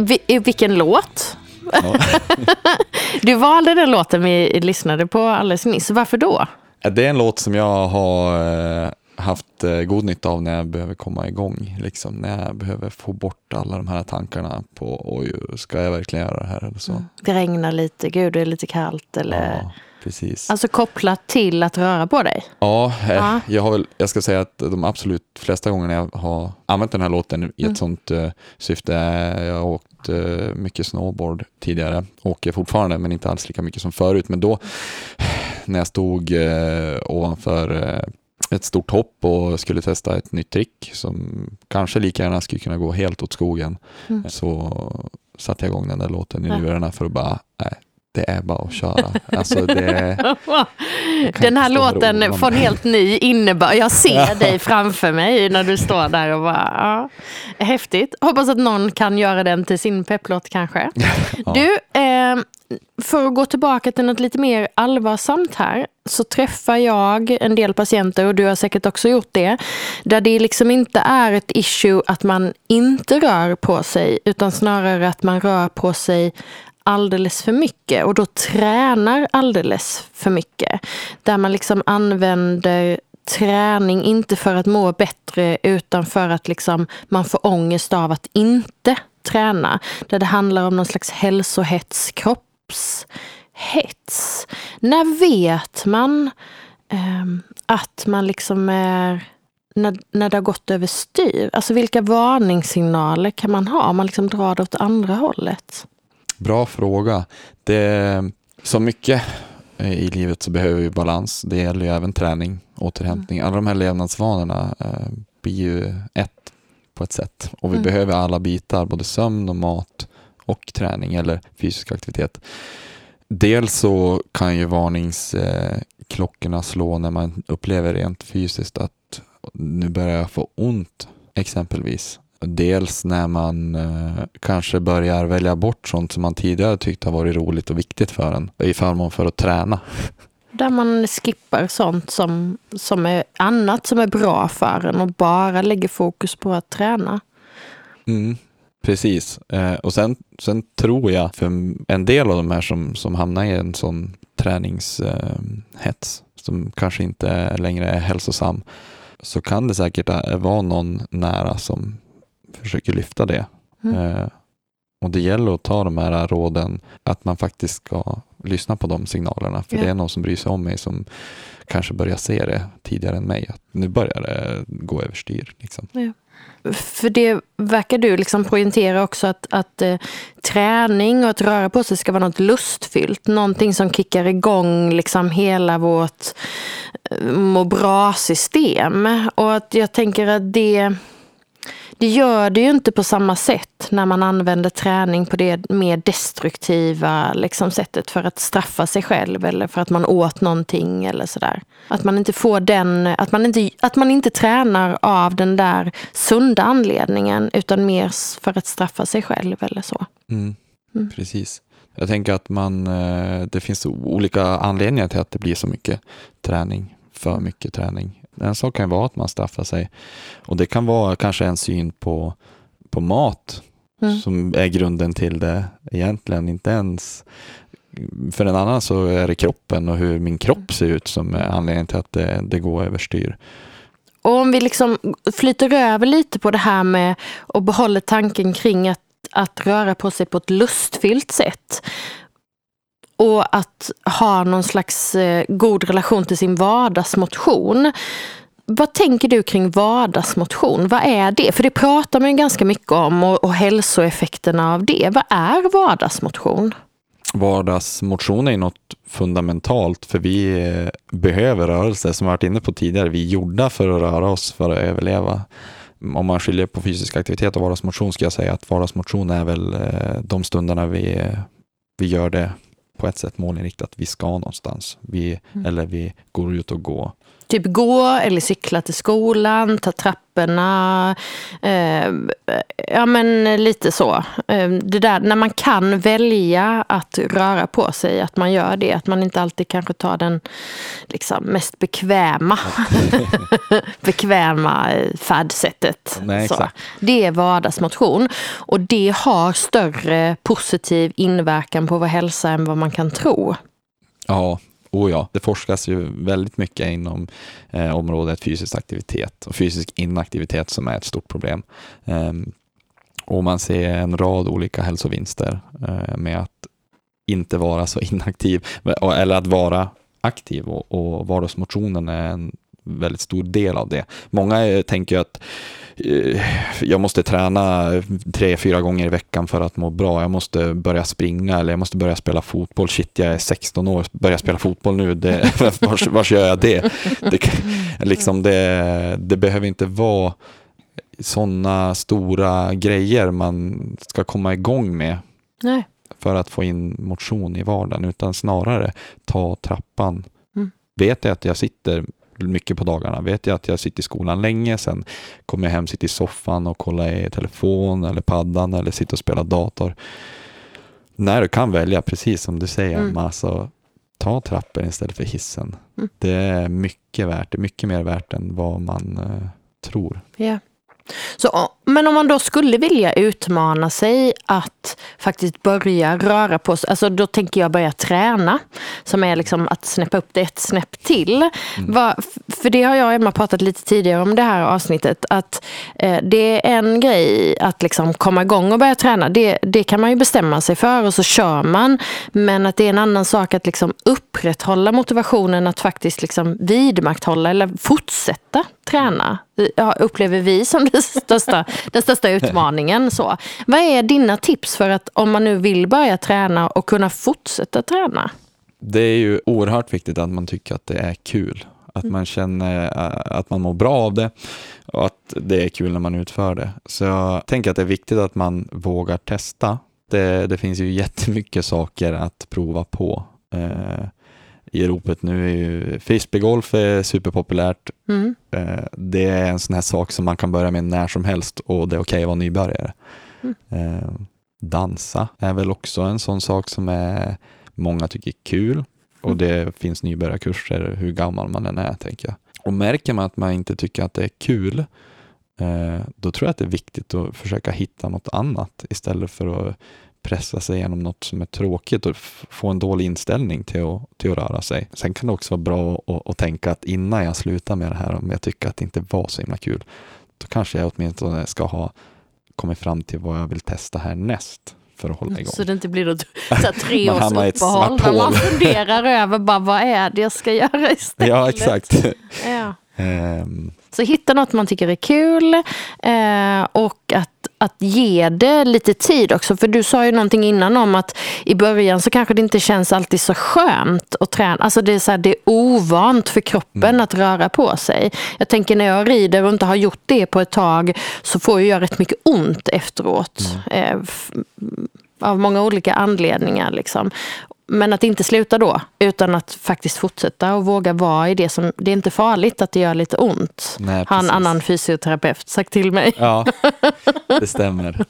Speaker 2: vi- vilken låt?
Speaker 5: Ja.
Speaker 2: Du valde den låten vi lyssnade på alldeles nyss. Varför då?
Speaker 5: Det är en låt som jag har eh, haft eh, god nytta av när jag behöver komma igång. Liksom, när jag behöver få bort alla de här tankarna på oj, ska jag verkligen göra det här eller så.
Speaker 2: Det regnar lite, gud det är lite kallt. Eller...
Speaker 5: Ja, precis.
Speaker 2: Alltså kopplat till att röra på dig.
Speaker 5: Ja, eh,
Speaker 2: Ja.
Speaker 5: Jag, har väl, jag ska säga att de absolut flesta gångerna jag har använt den här låten i ett
Speaker 2: Mm.
Speaker 5: sånt eh, syfte, jag har åkt eh, mycket snowboard tidigare, åker fortfarande men inte alls lika mycket som förut, men då när jag stod eh, ovanför eh, ett stort hopp och skulle testa ett nytt trick som kanske lika gärna skulle kunna gå helt åt skogen,
Speaker 2: Mm.
Speaker 5: så satte jag igång den där låten i lurarna för att bara, nej, det är bara att köra. Alltså det,
Speaker 2: Den här låten får en helt ny innebörd. Jag ser dig framför mig när du står där och bara, ja, häftigt. Hoppas att någon kan göra den till sin pepplåt kanske.
Speaker 5: Ja.
Speaker 2: Du, eh, för att gå tillbaka till något lite mer allvarsamt här, så träffar jag en del patienter, och du har säkert också gjort det, där det liksom inte är ett issue att man inte rör på sig, utan snarare att man rör på sig alldeles för mycket och då tränar alldeles för mycket. Där man liksom använder träning inte för att må bättre utan för att liksom man får ångest av att inte träna. Där det handlar om någon slags hälsohets, kroppshets. När vet man eh, att man liksom är när, när det har gått överstyr? Alltså vilka varningssignaler kan man ha om man liksom drar det åt andra hållet?
Speaker 5: Bra fråga. Det, så mycket eh, i livet så behöver vi balans. Det gäller ju även träning, återhämtning. Alla de här levnadsvanorna eh, blir ju ett på ett sätt. Och vi
Speaker 2: Mm.
Speaker 5: behöver alla bitar, både sömn och mat och träning eller fysisk aktivitet. Dels så kan ju varningsklockorna slå när man upplever rent fysiskt att nu börjar jag få ont exempelvis. Dels när man eh, kanske börjar välja bort sånt som man tidigare tyckt har varit roligt och viktigt för en i förmån för att träna.
Speaker 2: Där man skippar sånt som, som är annat som är bra för en och bara lägger fokus på att träna.
Speaker 5: Mm, precis. Eh, och sen, sen tror jag för en del av de här som, som hamnar i en sån träningshets som kanske inte längre är hälsosam så kan det säkert eh, vara någon nära som försöker lyfta det.
Speaker 2: Mm.
Speaker 5: Eh, och det gäller att ta de här råden, att man faktiskt ska lyssna på de signalerna. För
Speaker 2: Ja.
Speaker 5: det är någon som bryr sig om mig som kanske börjar se det tidigare än mig. Att nu börjar det gå överstyr. Liksom.
Speaker 2: För det verkar du liksom poängtera också att, att eh, träning och att röra på sig ska vara något lustfyllt. Någonting som kickar igång liksom hela vårt eh, må bra-system. Och att jag tänker att det, det gör det ju inte på samma sätt när man använder träning på det mer destruktiva liksom, sättet för att straffa sig själv eller för att man åt någonting eller sådär. Att man inte får den, att man inte, att man inte tränar av den där sunda anledningen utan mer för att straffa sig själv eller så.
Speaker 5: Mm,
Speaker 2: Mm.
Speaker 5: Precis. Jag tänker att man, eh, det finns olika anledningar till att det blir så mycket träning, för mycket träning. En sak kan vara att man straffar sig och det kan vara kanske en syn på, på mat
Speaker 2: Mm.
Speaker 5: som är grunden till det egentligen. Inte ens för en annan så är det kroppen och hur min kropp ser ut som är anledningen till att det, det går överstyr.
Speaker 2: Och om vi liksom flyter över lite på det här med och behåller tanken kring att, att röra på sig på ett lustfyllt sätt. Och att ha någon slags eh, god relation till sin vardagsmotion. Vad tänker du kring vardagsmotion? Vad är det? För det pratar man ju ganska mycket om och, och hälsoeffekterna av det. Vad är vardagsmotion?
Speaker 5: Vardagsmotion är något fundamentalt för vi eh, behöver rörelse som jag varit inne på tidigare. Vi är gjorda för att röra oss för att överleva. Om man skiljer på fysisk aktivitet och vardagsmotion ska jag säga att vardagsmotion är väl eh, de stunderna vi, vi gör det på ett sätt målinriktat. Vi ska någonstans. Vi,
Speaker 2: Mm.
Speaker 5: Eller vi går ut och går.
Speaker 2: Typ gå eller cykla till skolan, ta trapporna. Eh, ja, men lite så. Eh, det där när man kan välja att röra på sig, att man gör det. Att man inte alltid kanske tar den liksom, mest bekväma, bekväma eh, färdsättet.
Speaker 5: Nej.
Speaker 2: Det är vardagsmotion. Och det har större positiv inverkan på vår hälsa än vad man kan tro.
Speaker 5: Ja, oh ja. Det forskas ju väldigt mycket inom eh, området fysisk aktivitet och fysisk inaktivitet som är ett stort problem. Eh, och man ser en rad olika hälsovinster eh, med att inte vara så inaktiv eh, eller att vara aktiv och, och vardagsmotionen är en väldigt stor del av det. Många eh, tänker ju att jag måste träna tre, fyra gånger i veckan för att må bra. Jag måste börja springa eller jag måste börja spela fotboll. Shit, jag är 16 år, börjar spela fotboll nu. Det, vars, vars gör jag det? Det, liksom det? det behöver inte vara sådana stora grejer man ska komma igång med
Speaker 2: Nej.
Speaker 5: för att få in motion i vardagen, utan snarare ta trappan.
Speaker 2: Mm.
Speaker 5: Vet jag att jag sitter mycket på dagarna, vet jag att jag sitter i skolan länge, sen kommer jag hem, sitter i soffan och kollar i telefon eller paddan eller sitter och spelar dator. När du kan välja, precis som du säger,
Speaker 2: Mm.
Speaker 5: alltså, ta trappen istället för hissen.
Speaker 2: Mm.
Speaker 5: Det är mycket värt, mycket mer värt än vad man eh, tror.
Speaker 2: Ja. Så, men om man då skulle vilja utmana sig att faktiskt börja röra på sig, alltså då tänker jag börja träna, som är liksom att snäppa upp det ett snäpp till. Va, för det har jag och Emma pratat lite tidigare om det här avsnittet, att eh, det är en grej att liksom komma igång och börja träna, det, det kan man ju bestämma sig för och så kör man, men att det är en annan sak att liksom upprätthålla motivationen att faktiskt liksom vidmakthålla eller fortsätta träna. Ja, upplever vi som det största, den största utmaningen. Så. Vad är dina tips för att om man nu vill börja träna och kunna fortsätta träna?
Speaker 5: Det är ju oerhört viktigt att man tycker att det är kul. Att man känner äh, att man mår bra av det och att det är kul när man utför det. Så jag tänker att det är viktigt att man vågar testa. Det, det finns ju jättemycket saker att prova på. Eh, I ropet nu är ju frisbeegolf är superpopulärt.
Speaker 2: Mm.
Speaker 5: Eh, det är en sån här sak som man kan börja med när som helst och det är okej att vara nybörjare. Eh, dansa är väl också en sån sak som är, många tycker är kul och det finns nybörjarkurser hur gammal man än är tänker jag. Och märker man att man inte tycker att det är kul eh, då tror jag att det är viktigt att försöka hitta något annat istället för att pressa sig igenom något som är tråkigt och få en dålig inställning till att, till att röra sig. Sen kan det också vara bra att, att tänka att innan jag slutar med det här, om jag tycker att det inte var så himla kul, då kanske jag åtminstone ska ha kommit fram till vad jag vill testa härnäst för att hålla igång.
Speaker 2: Så det inte blir något så tre års uppehåll när man funderar över bara, vad är det jag ska göra istället.
Speaker 5: Ja, exakt.
Speaker 2: Ja.
Speaker 5: Ehm,
Speaker 2: Så hitta något man tycker är kul eh, och att, att ge det lite tid också. För du sa ju någonting innan om att i början så kanske det inte känns alltid så skönt att träna. Alltså det är, så här, det är ovant för kroppen att röra på sig. Jag tänker när jag rider och inte har gjort det på ett tag så får jag rätt mycket ont efteråt. Eh, f- av många olika anledningar. Liksom. Men att inte sluta då, utan att faktiskt fortsätta och våga vara i det som... Det är inte farligt att det gör lite ont.
Speaker 5: Nej,
Speaker 2: har en annan fysioterapeut sagt till mig.
Speaker 5: Ja, det stämmer.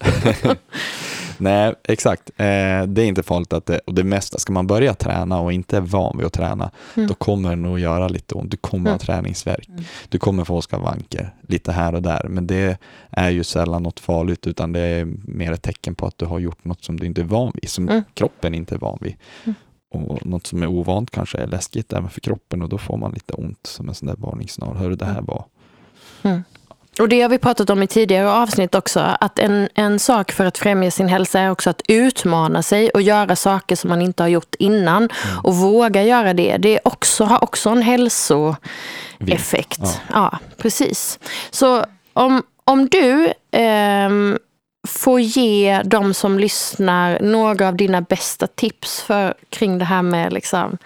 Speaker 5: Nej, exakt. Eh, det är inte farligt att det, och det mesta, ska man börja träna och inte är van vid att träna, då kommer det nog göra lite ont. Du kommer ha träningsvärk. Du kommer få skavanker lite här och där, men det är ju sällan något farligt, utan det är mer ett tecken på att du har gjort något som du inte är van vid, som
Speaker 2: Mm.
Speaker 5: kroppen inte är van vid. Och något som är ovant kanske är läskigt även för kroppen och då får man lite ont som en sån där varningssignal. Hörru, det här var
Speaker 2: Och det har vi pratat om i tidigare avsnitt också. Att en, en sak för att främja sin hälsa är också att utmana sig och göra saker som man inte har gjort innan. Och våga göra det. Det också, har också en hälsoeffekt.
Speaker 5: Ja.
Speaker 2: Ja. precis. Så om, om du ehm, får ge de som lyssnar några av dina bästa tips för, kring det här med liksom,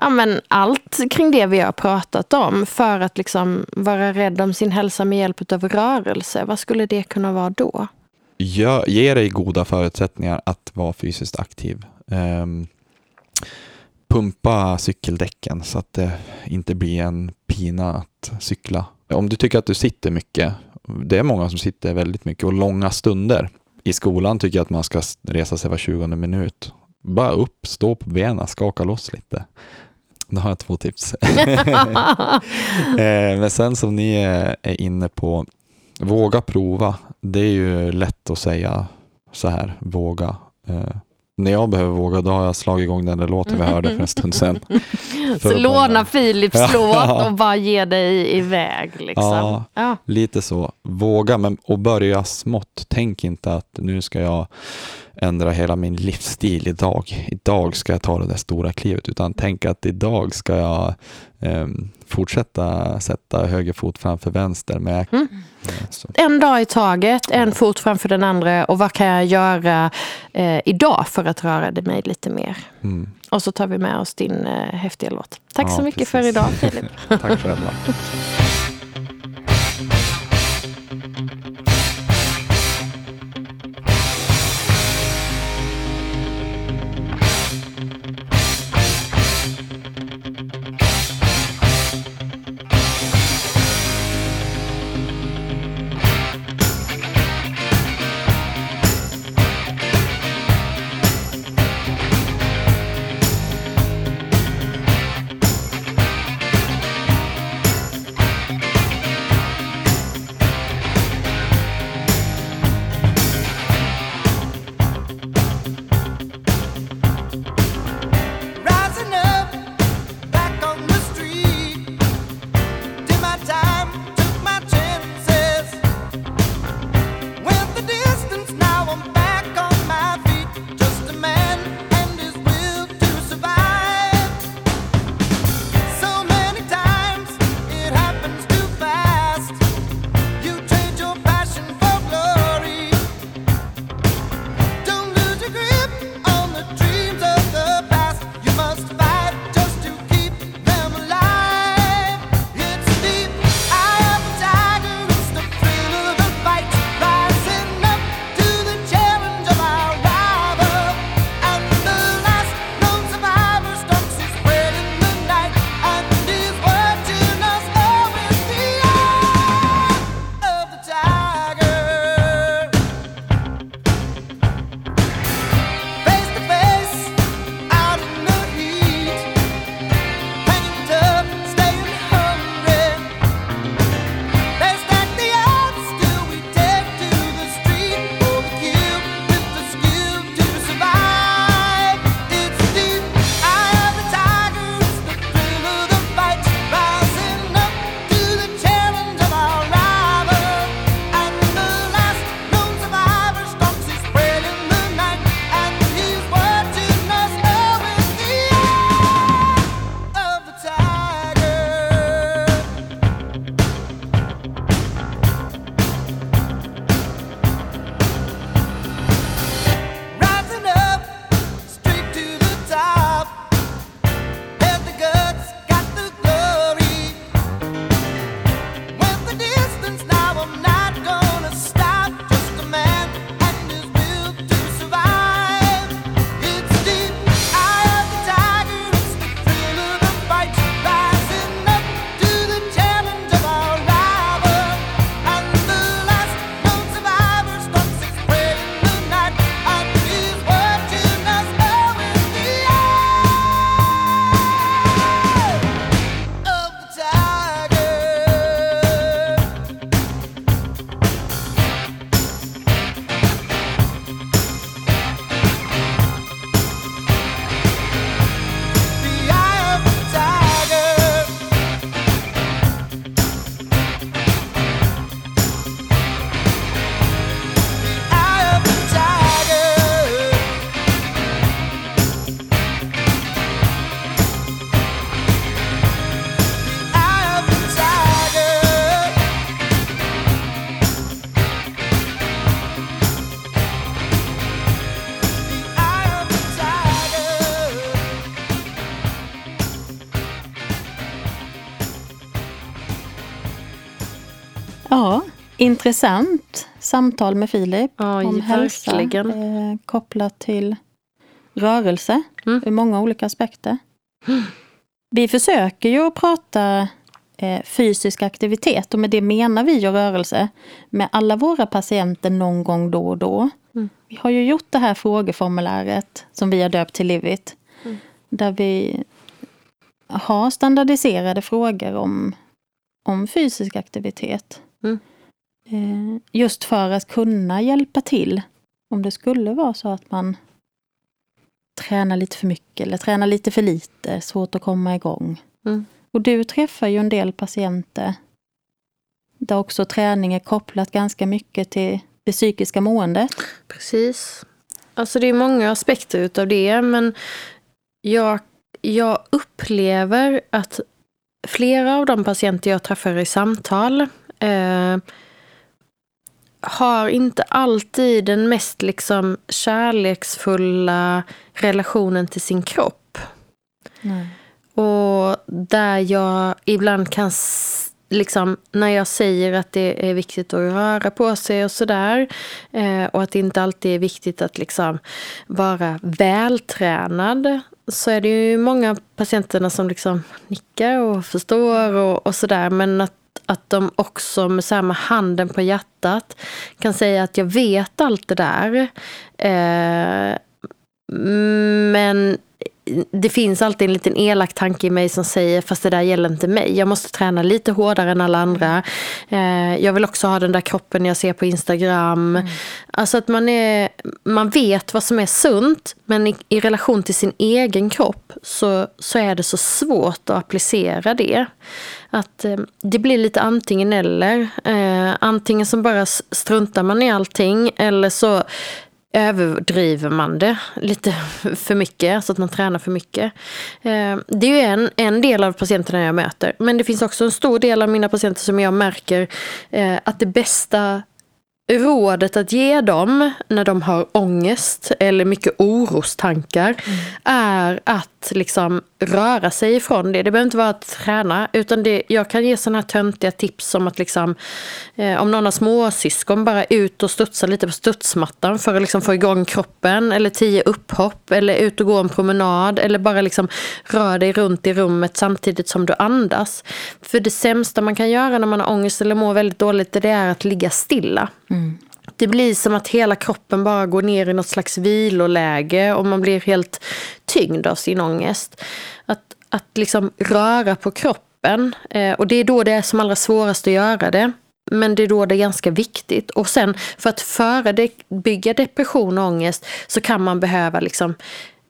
Speaker 2: ja, men allt kring det vi har pratat om för att liksom vara rädd om sin hälsa med hjälp av rörelse. Vad skulle det kunna vara då?
Speaker 5: Gör, ge dig goda förutsättningar att vara fysiskt aktiv. Um,
Speaker 6: pumpa cykeldäcken så att det inte blir en pina att cykla. Om du tycker att du sitter mycket, det är många som sitter väldigt mycket och långa stunder. I skolan tycker jag att man ska resa sig var 20 minut. Bara upp, stå på benen, skaka loss lite. Då har jag två tips. Eh, Men sen som ni är är inne på, våga prova. Det är ju lätt att säga så här, våga. Eh, När jag behöver våga, då har jag slagit igång den där låten vi hörde för en stund sedan.
Speaker 2: Så låna Philips låt och bara ge dig iväg. Liksom.
Speaker 6: Ja.
Speaker 2: Ja.
Speaker 6: Lite så. Våga men, och börja smått. Tänk inte att nu ska jag ändra hela min livsstil idag. Idag ska jag ta det där stora klivet. Utan tänk att idag ska jag ehm, fortsätta sätta höger fot framför vänster. Med,
Speaker 2: Mm. En dag i taget, en fot framför den andra. Och vad kan jag göra eh, idag för att röra det mig lite mer?
Speaker 6: Mm.
Speaker 2: Och så tar vi med oss din eh, häftiga låt. Tack
Speaker 6: Ja,
Speaker 2: så mycket för
Speaker 6: precis.
Speaker 2: idag Filip.
Speaker 6: Tack själva.
Speaker 3: Intressant samtal med Filip
Speaker 2: Ja,
Speaker 3: om hälsa
Speaker 2: verkligen.
Speaker 3: eh, kopplat till rörelse
Speaker 2: Mm.
Speaker 3: ur många olika aspekter. Vi försöker ju att prata eh, fysisk aktivitet och med det menar vi ju rörelse med alla våra patienter någon gång då och då. Mm. Vi har ju gjort det här frågeformuläret som vi har döpt till Livit. Mm. Där vi har standardiserade frågor om, om fysisk aktivitet. Mm. Eh, just för att kunna hjälpa till om det skulle vara så att man tränar lite för mycket eller tränar lite för lite, svårt att komma igång. Mm. Och du träffar ju en del patienter där också träning är kopplat ganska mycket till det psykiska måendet.
Speaker 2: Precis. Alltså det är många aspekter utav det, men jag, jag upplever att flera av de patienter jag träffar i samtal eh, har inte alltid den mest liksom kärleksfulla relationen till sin kropp. Nej. Och där jag ibland kan, liksom, när jag säger att det är viktigt att röra på sig och sådär. Eh, och att det inte alltid är viktigt att liksom vara vältränad. Så är det ju många patienterna som liksom nickar och förstår och, och sådär. Men att att de också med samma handen på hjärtat kan säga att jag vet allt det där. Eh, men det finns alltid en liten elak tanke i mig som säger fast det där gäller inte mig. Jag måste träna lite hårdare än alla andra. Eh, jag vill också ha den där kroppen jag ser på Instagram. Mm. Alltså att man, är, man vet vad som är sunt men i, i relation till sin egen kropp så, så är det så svårt att applicera det. Att eh, det blir lite antingen eller. Eh, antingen så bara struntar man i allting eller så överdriver man det lite för mycket, så att man tränar för mycket. Eh, det är ju en, en del av patienterna jag möter. Men det finns också en stor del av mina patienter som jag märker att det bästa rådet att ge dem när de har ångest eller mycket orostankar mm. är att liksom röra sig ifrån det. Det behöver inte vara att träna utan det, jag kan ge sådana här töntiga tips som att liksom, eh, om någon har småsyskon bara ut och studsa lite på studsmattan för att liksom få igång kroppen eller tio upphopp eller ut och gå en promenad eller bara liksom rör dig runt i rummet samtidigt som du andas. För det sämsta man kan göra när man har ångest eller mår väldigt dåligt det är att ligga stilla. Mm. Det blir som att hela kroppen bara går ner i något slags viloläge och man blir helt tyngd av sin ångest. Att, att liksom röra på kroppen, eh, och det är då det är som allra svårast att göra det. Men det är då det är ganska viktigt. Och sen för att förebygga depression och ångest så kan man behöva liksom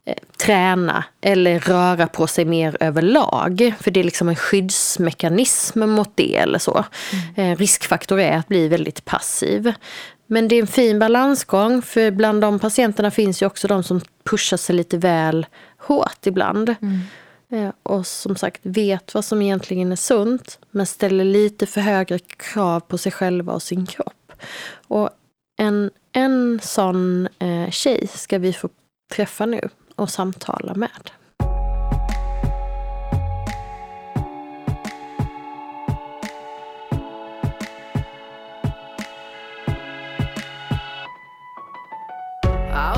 Speaker 2: eh, träna eller röra på sig mer överlag. För det är liksom en skyddsmekanism mot det eller så. Mm. Eh, riskfaktor är att bli väldigt passiv. Men det är en fin balansgång för bland de patienterna finns ju också de som pushar sig lite väl hårt ibland. Mm. Eh, och som sagt vet vad som egentligen är sunt men ställer lite för högre krav på sig själva och sin kropp. Och en, en sån eh, tjej ska vi få träffa nu och samtala med.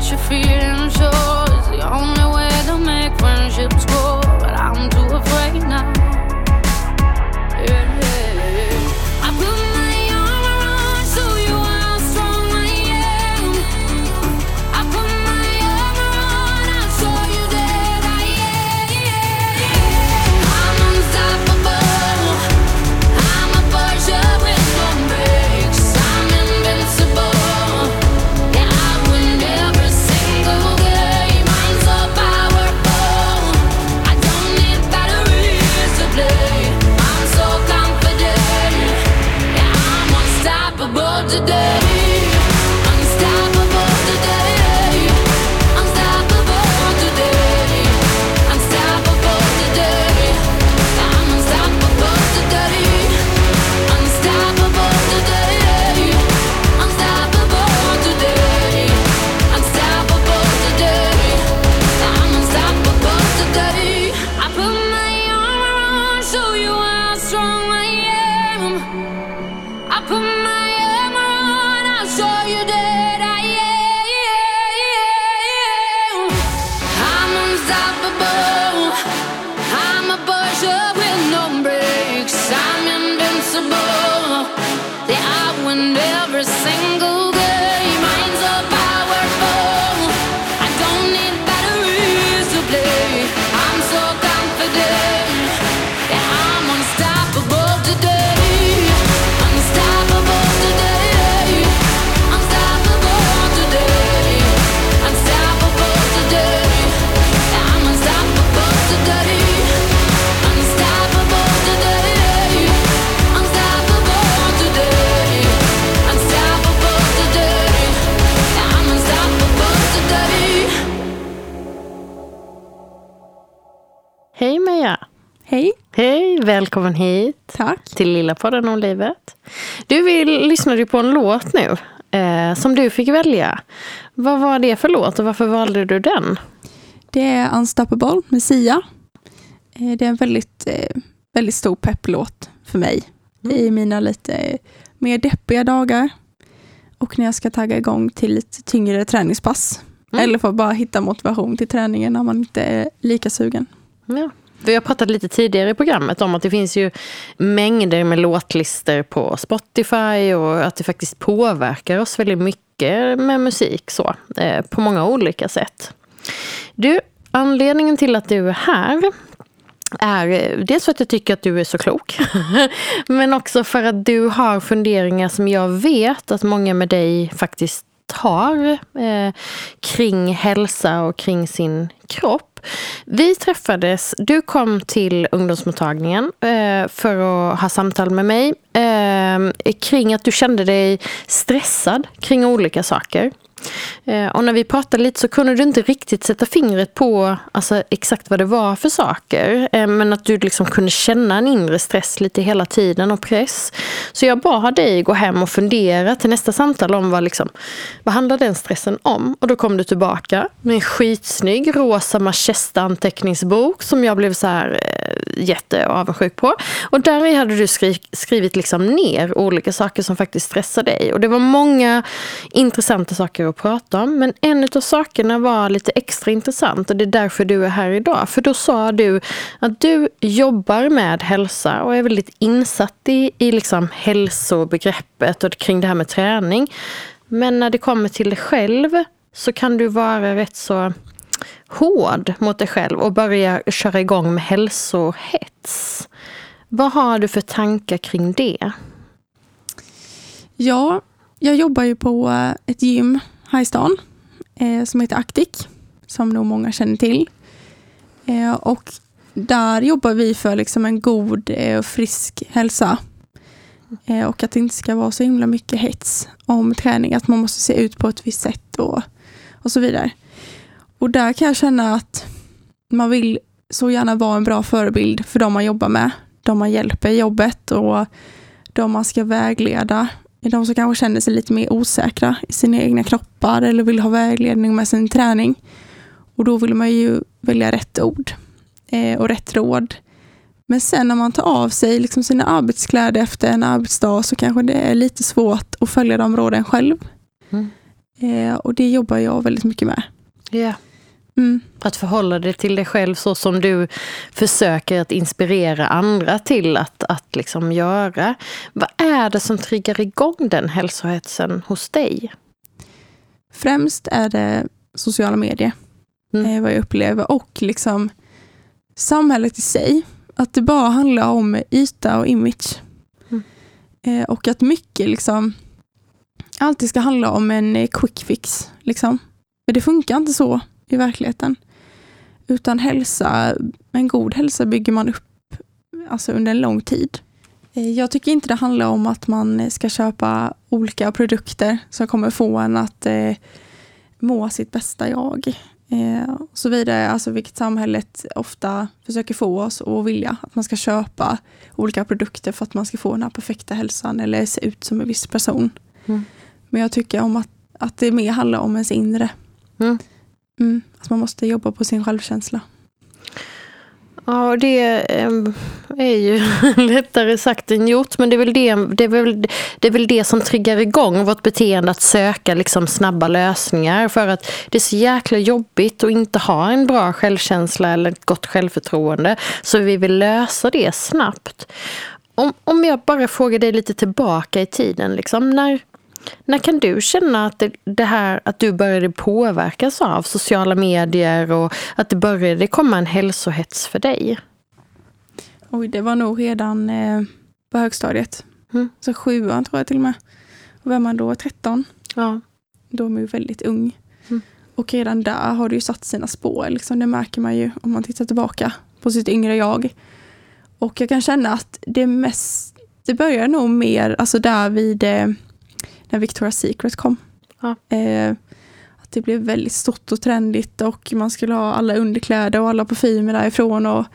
Speaker 7: What you're feeling, sure. It's the only way to make friendships grow. But I'm too afraid now. Yeah,
Speaker 2: välkommen hit
Speaker 8: tack.
Speaker 2: till Lilla podden om livet. Du vill, lyssnade på en låt nu eh, som du fick välja. Vad var det för låt och varför valde du den?
Speaker 8: Det är Unstoppable med Sia. Eh, Det är en väldigt, eh, väldigt stor pepplåt för mig i mina lite mer deppiga dagar. Och när jag ska tagga igång till lite tyngre träningspass.
Speaker 2: Mm.
Speaker 8: Eller för att bara hitta motivation till träningen när man inte är lika sugen.
Speaker 2: Ja. Vi har pratat lite tidigare i programmet om att det finns ju mängder med låtlistor på Spotify och att det faktiskt påverkar oss väldigt mycket med musik så, eh, på många olika sätt. Du, anledningen till att du är här är eh, dels för att jag tycker att du är så klok, men också för att du har funderingar som jag vet att många med dig faktiskt har eh, kring hälsa och kring sin kropp. Vi träffades, du kom till ungdomsmottagningen eh, för att ha samtal med mig eh, kring att du kände dig stressad kring olika saker. Eh, och när vi pratade lite så kunde du inte riktigt sätta fingret på alltså, exakt vad det var för saker. Eh, men att du liksom kunde känna en inre stress lite hela tiden och press. Så jag bad dig gå hem och fundera till nästa samtal om vad, liksom, vad handlar den stressen om. Och då kom du tillbaka med en skitsnygg rosa manchester-anteckningsbok som jag blev så här eh, jätteavundsjuk på. Och där hade du skri skrivit liksom ner olika saker som faktiskt stressar dig. Och det var många intressanta saker att prata om. Men en av sakerna var lite extra intressant och det är därför du är här idag. För då sa du att du jobbar med hälsa och är väldigt insatt i, i liksom hälsobegreppet och kring det här med träning. Men när det kommer till dig själv så kan du vara rätt så hård mot dig själv och börja köra igång med hälsohets. Vad har du för tankar kring det?
Speaker 8: Ja, jag jobbar ju på ett gym här i stan eh, som heter Actic, som nog många känner till. Eh, och där jobbar vi för liksom en god eh, och frisk hälsa. Eh, och att det inte ska vara så himla mycket hets om träning, att man måste se ut på ett visst sätt och, och så vidare. Och där kan jag känna att man vill så gärna vara en bra förebild för de man jobbar med, de man hjälper i jobbet och de man ska vägleda de som kanske känner sig lite mer osäkra i sina egna kroppar eller vill ha vägledning med sin träning. Och då vill man ju välja rätt ord eh, och rätt råd. Men sen när man tar av sig liksom sina arbetskläder efter en arbetsdag så kanske det är lite svårt att följa de råden själv.
Speaker 2: Mm.
Speaker 8: Eh, och det jobbar jag väldigt mycket med.
Speaker 2: Ja.
Speaker 8: Mm.
Speaker 2: Att förhålla dig till dig själv så som du försöker att inspirera andra till att, att liksom göra. Vad är det som triggar igång den hälsohetsen hos dig?
Speaker 8: Främst är det sociala medier,
Speaker 2: Mm.
Speaker 8: eh, vad jag upplever. Och liksom samhället i sig. Att det bara handlar om yta och image.
Speaker 2: Mm.
Speaker 8: Eh, och att mycket liksom alltid ska handla om en quick fix. Liksom. Men det funkar inte så i verkligheten. Utan hälsa, en god hälsa bygger man upp alltså under en lång tid. Eh, Jag tycker inte det handlar om att man ska köpa olika produkter som kommer få en att eh, må sitt bästa jag. Eh, så vidare, alltså vilket samhället ofta försöker få oss att vilja. Att man ska köpa olika produkter för att man ska få den här perfekta hälsan eller se ut som en viss person.
Speaker 2: Mm.
Speaker 8: Men jag tycker om att, att det mer handlar om ens inre.
Speaker 2: Mm.
Speaker 8: Mm, att man måste jobba på sin självkänsla.
Speaker 2: Ja, det ehm, är ju lättare sagt än gjort. Men det är, väl det, det, är väl, det är väl det som triggar igång vårt beteende att söka liksom snabba lösningar. För att det är så jäkla jobbigt att inte ha en bra självkänsla eller ett gott självförtroende. Så vi vill lösa det snabbt. Om, om jag bara frågar dig lite tillbaka i tiden. Liksom, när, när kan du känna att, det, det här, att du började påverkas av sociala medier och att det började komma en hälsohets för dig?
Speaker 8: Oj, det var nog redan eh, på högstadiet.
Speaker 2: Mm.
Speaker 8: Så sjuan tror jag till och med. Och vem man då? 13?
Speaker 2: Ja.
Speaker 8: Då är man ju väldigt ung.
Speaker 2: Mm.
Speaker 8: Och redan där har det ju satt sina spår. Liksom. Det märker man ju om man tittar tillbaka på sitt yngre jag. Och jag kan känna att det mest, det börjar nog mer, alltså där vid eh, när Victoria's Secret kom.
Speaker 2: Ja.
Speaker 8: Eh, att det blev väldigt stort och trendigt och man skulle ha alla underkläder och alla parfymer därifrån. Och,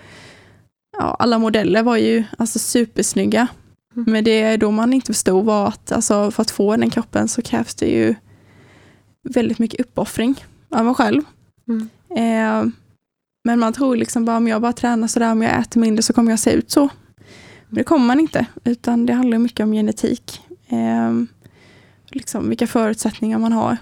Speaker 8: ja, alla modeller var ju alltså supersnygga.
Speaker 2: Mm.
Speaker 8: Men det är då man inte förstod var att alltså, för att få den kroppen så krävs det ju väldigt mycket uppoffring av mig själv.
Speaker 2: Mm.
Speaker 8: Eh, men man tror liksom bara om jag bara tränar sådär, om jag äter mindre så kommer jag se ut så. Men det kommer man inte, utan det handlar mycket om genetik. Eh, liksom vilka förutsättningar man har.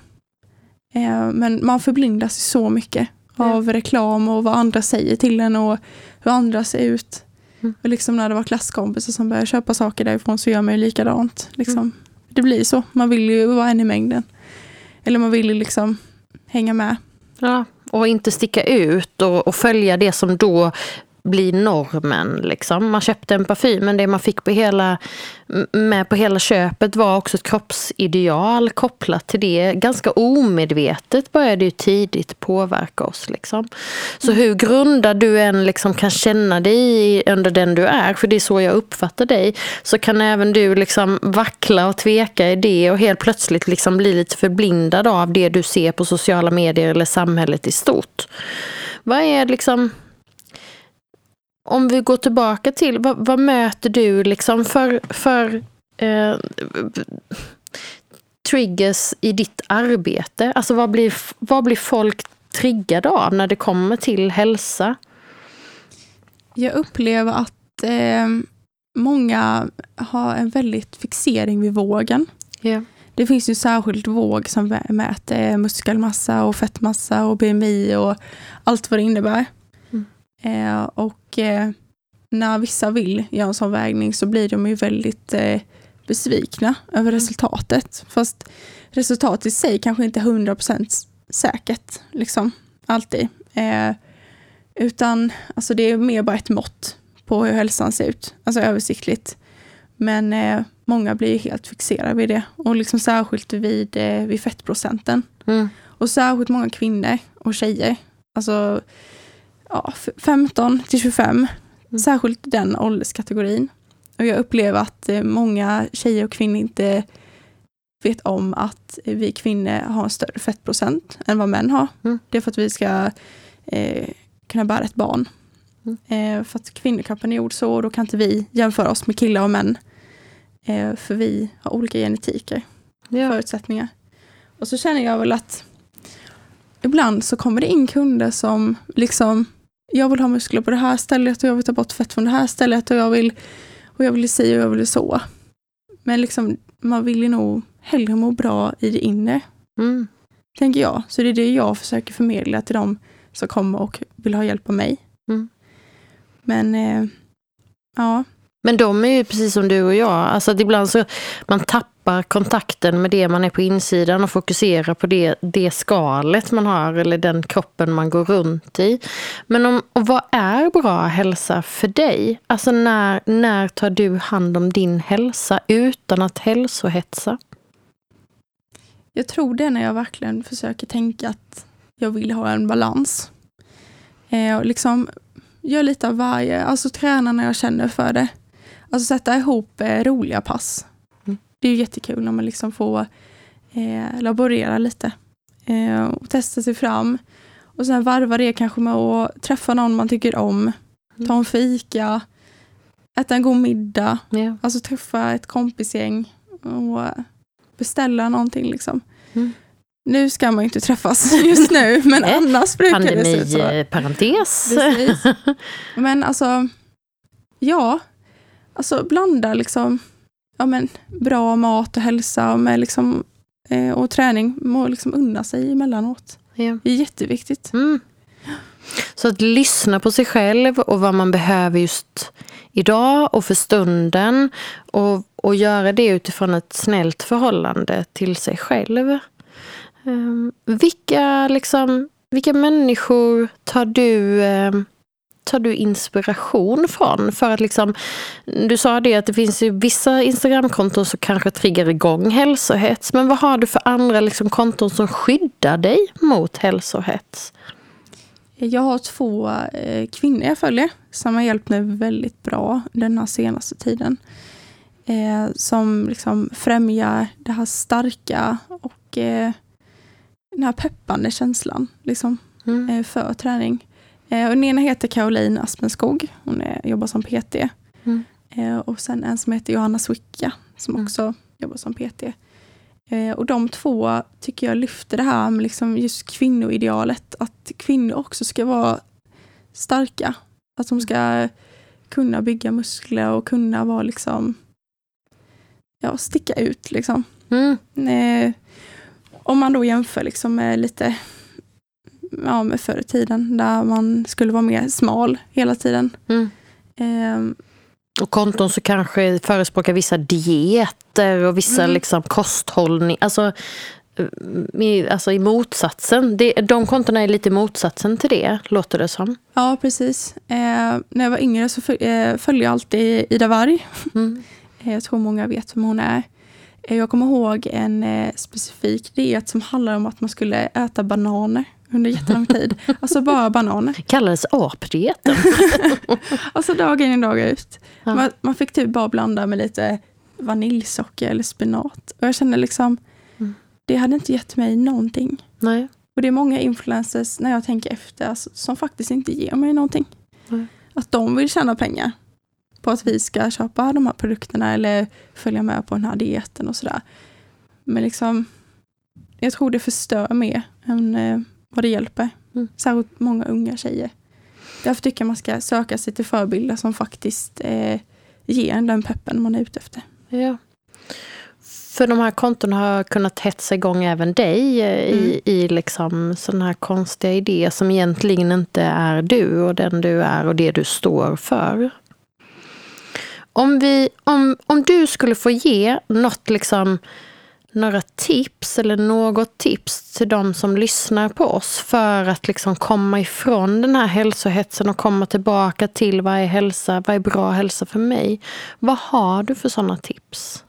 Speaker 8: Eh, men man förblindas så mycket
Speaker 2: Ja.
Speaker 8: av reklam och vad andra säger till en och hur andra ser ut.
Speaker 2: Mm.
Speaker 8: Och liksom när det var klasskompisar som började köpa saker därifrån så gör man ju likadant. Liksom.
Speaker 2: Mm.
Speaker 8: Det blir så. Man vill ju vara en i mängden. Eller man vill ju liksom hänga med.
Speaker 2: Ja, och inte sticka ut och, och följa det som då blir normen. Liksom. Man köpte en parfym, men det man fick på hela, med på hela köpet var också ett kroppsideal kopplat till det. Ganska omedvetet började det ju tidigt påverka oss. Liksom. Så hur grundad du än liksom kan känna dig under den du är, för det är så jag uppfattar dig, så kan även du liksom vackla och tveka i det och helt plötsligt liksom bli lite förblindad av det du ser på sociala medier eller samhället i stort. Vad är liksom om vi går tillbaka till, vad, vad möter du liksom för, för eh, triggers i ditt arbete? Alltså vad blir, vad blir folk triggade av när det kommer till hälsa?
Speaker 8: Jag upplever att eh, många har en väldigt fixering vid vågen.
Speaker 2: Ja.
Speaker 8: Det finns ju särskilt våg som mäter muskelmassa och fettmassa och BMI och allt vad det innebär.
Speaker 2: Mm.
Speaker 8: Eh, och eh, när vissa vill göra en sån vägning så blir de ju väldigt eh, besvikna över resultatet. Fast resultatet i sig kanske inte är 100% säkert, liksom, alltid. Eh, utan alltså det är mer bara ett mått på hur hälsan ser ut, alltså översiktligt. Men eh, många blir helt fixerade vid det och liksom särskilt vid, eh, vid fettprocenten.
Speaker 2: Mm.
Speaker 8: Och särskilt många kvinnor och tjejer, alltså ja, f- 15 till 25,
Speaker 2: Mm.
Speaker 8: särskilt den ålderskategorin. Och jag upplever att eh, många tjejer och kvinnor inte vet om att vi kvinnor har en större fettprocent än vad män har.
Speaker 2: Mm.
Speaker 8: Det är för att vi ska eh, kunna bära ett barn.
Speaker 2: Mm.
Speaker 8: Eh, för att kvinnokroppen är gjord så då kan inte vi jämföra oss med killar och män. Eh, för vi har olika genetiker,
Speaker 2: Ja.
Speaker 8: förutsättningar. Och så känner jag väl att ibland så kommer det in kunder som liksom, jag vill ha muskler på det här stället och jag vill ta bort fett från det här stället och jag vill, och jag vill si och jag vill så. Men liksom, man vill ju nog hellre må bra i det inre.
Speaker 2: Mm.
Speaker 8: tänker jag. Så det är det jag försöker förmedla till dem som kommer och vill ha hjälp av mig.
Speaker 2: Mm.
Speaker 8: Men eh, ja,
Speaker 2: men de är ju precis som du och jag. Alltså att ibland så man tappar kontakten med det man är på insidan och fokuserar på det, det skalet man har eller den kroppen man går runt i. Men om, och vad är bra hälsa för dig? Alltså när, när tar du hand om din hälsa utan att hälsohetsa?
Speaker 8: jag tror det är när jag verkligen försöker tänka att jag vill ha en balans. Eh, och liksom gör lite av varje, alltså träna när jag känner för det. Alltså sätta ihop eh, roliga pass.
Speaker 2: Mm.
Speaker 8: Det är ju jättekul när man liksom får eh, laborera lite eh, och testa sig fram. Och sen varva det kanske med att träffa någon man tycker om, ta en fika, äta en god middag,
Speaker 2: Ja.
Speaker 8: alltså träffa ett kompisgäng och beställa någonting liksom.
Speaker 2: Mm.
Speaker 8: Nu ska man ju inte träffas just nu, men annars brukar det se ut så.
Speaker 2: Pandemiparentes.
Speaker 8: Men alltså, ja, alltså blanda liksom ja, men, bra mat och hälsa med liksom, eh, och träning. Må liksom unna sig emellanåt.
Speaker 2: Ja.
Speaker 8: Det är jätteviktigt.
Speaker 2: Mm. Så att lyssna på sig själv och vad man behöver just idag och för stunden. Och, och göra det utifrån ett snällt förhållande till sig själv. Um, vilka, liksom, vilka människor tar du, ehm, tar du inspiration från? För att liksom, du sa det att det finns ju vissa Instagramkonton som kanske triggar igång hälsohets. Men vad har du för andra liksom, konton som skyddar dig mot hälsohets?
Speaker 8: Jag har två eh, kvinnor jag följer som har hjälpt mig väldigt bra den här senaste tiden. Eh, som liksom främjar det här starka och eh, den här peppande känslan liksom,
Speaker 2: Mm.
Speaker 8: för träning. Eh, och den ena heter Caroline Aspenskog. Hon är, jobbar som PT.
Speaker 2: Mm.
Speaker 8: Eh, och sen en som heter Johanna Swicka som
Speaker 2: Mm.
Speaker 8: också jobbar som PT. Eh, och de två tycker jag lyfter det här med liksom just kvinnoidealet. Att kvinnor också ska vara starka. Att de ska kunna bygga muskler och kunna vara liksom ja, sticka ut. Liksom.
Speaker 2: Mm.
Speaker 8: Om man då jämför liksom med lite ja, med förr i tiden där man skulle vara mer smal hela tiden.
Speaker 2: Mm.
Speaker 8: Eh,
Speaker 2: Och konton som kanske förespråkar vissa dieter och vissa
Speaker 8: Mm.
Speaker 2: liksom kosthållning. Alltså, eh, i, alltså i motsatsen. Det, de kontona är lite motsatsen till det, låter det som.
Speaker 8: ja, precis. Eh, när jag var yngre så föl- eh, följde jag alltid Ida Warg.
Speaker 2: Mm.
Speaker 8: Jag tror många vet vem hon är. Eh, Jag kommer ihåg en eh, specifik diet som handlar om att man skulle äta bananer under jättelång tid. Alltså bara bananer.
Speaker 2: Kallades apdieten.
Speaker 8: Alltså dag in och dag ut.
Speaker 2: Ja.
Speaker 8: Man, man fick typ bara blanda med lite vaniljsocker eller spenat. Och jag kände liksom,
Speaker 2: Mm.
Speaker 8: det hade inte gett mig någonting.
Speaker 2: Nej.
Speaker 8: Och det är många influencers, när jag tänker efter, alltså, som faktiskt inte ger mig någonting.
Speaker 2: Nej.
Speaker 8: Att de vill tjäna pengar på att vi ska köpa de här produkterna eller följa med på den här dieten och sådär. Men liksom, jag tror det förstör mer än eh, vad det hjälper.
Speaker 2: Mm.
Speaker 8: Särskilt många unga tjejer. Därför tycker jag man ska söka sig till förebilder som faktiskt eh, ger en den peppen man är ute efter.
Speaker 2: Ja. För de här kontona har kunnat hetsa igång även dig eh, i, i liksom sådana här konstiga idéer som egentligen inte är du och den du är och det du står för. Om, vi, om, om du skulle få ge något liksom, några tips eller något tips till de som lyssnar på oss för att liksom komma ifrån den här hälsohetsen och komma tillbaka till vad är hälsa, vad är bra hälsa för mig? Vad har du för sådana tips?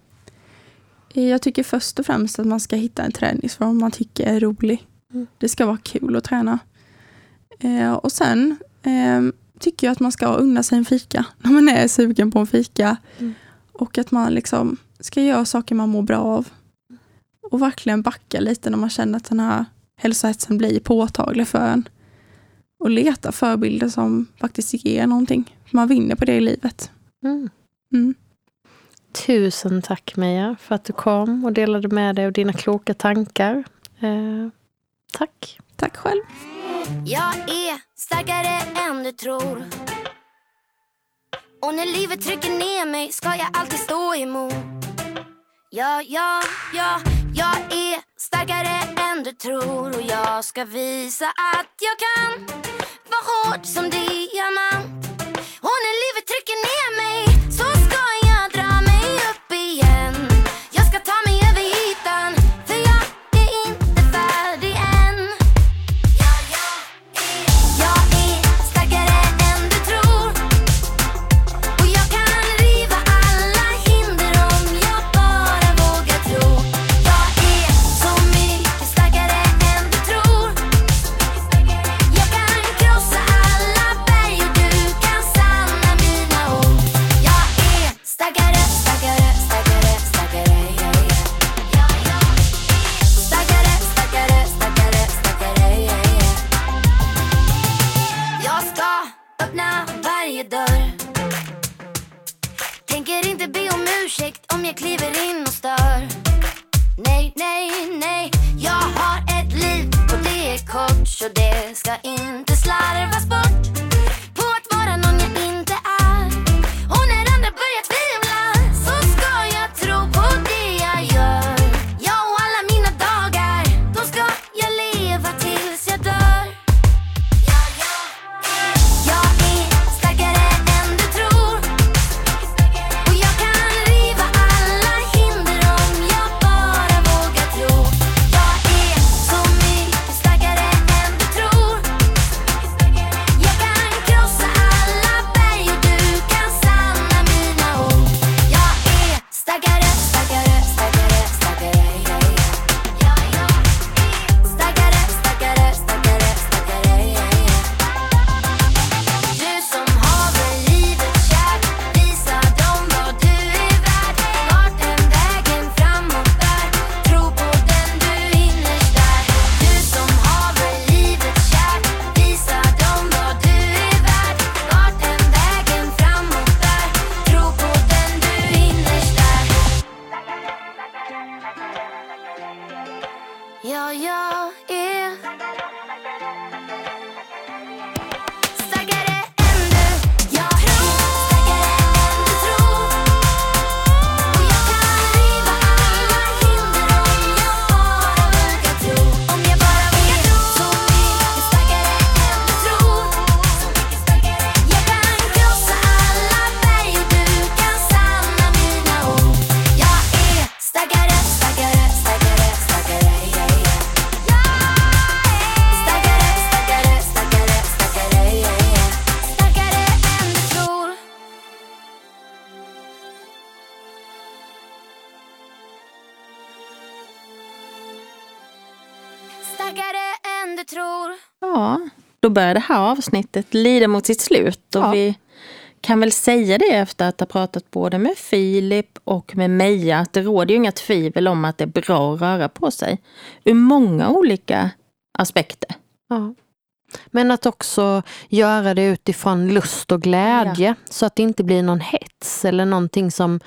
Speaker 8: Jag tycker först och främst att man ska hitta en träningsform man tycker är rolig.
Speaker 2: Mm.
Speaker 8: Det ska vara kul att träna. Eh, och sen eh, tycker jag att man ska unna sig en fika när man är sugen på en fika.
Speaker 2: Mm.
Speaker 8: Och att man liksom ska göra saker man mår bra av. Och verkligen backa lite när man känner att den här hälsohetsen blir påtaglig för en. Och leta förebilder som faktiskt ger någonting. Man vinner på det i livet.
Speaker 2: Mm.
Speaker 8: Mm.
Speaker 2: Tusen tack Meja för att du kom och delade med dig av dina kloka tankar. Eh, tack.
Speaker 8: Tack själv.
Speaker 7: Jag är starkare än du tror Och när livet trycker ner mig ska jag alltid stå emot Ja, ja, ja, jag är starkare än du tror och jag ska visa att jag kan vara hård som diamant. Och när livet trycker ner mig
Speaker 3: då börjar det här avsnittet lida mot sitt slut. Och
Speaker 2: Ja.
Speaker 3: vi kan väl säga det efter att ha pratat både med Filip och med Meja. Att det råder ju inga tvivel om att det är bra att röra på sig. Ur många olika aspekter.
Speaker 2: Ja. Men att också göra det utifrån lust och glädje så att det inte blir någon hets eller någonting som,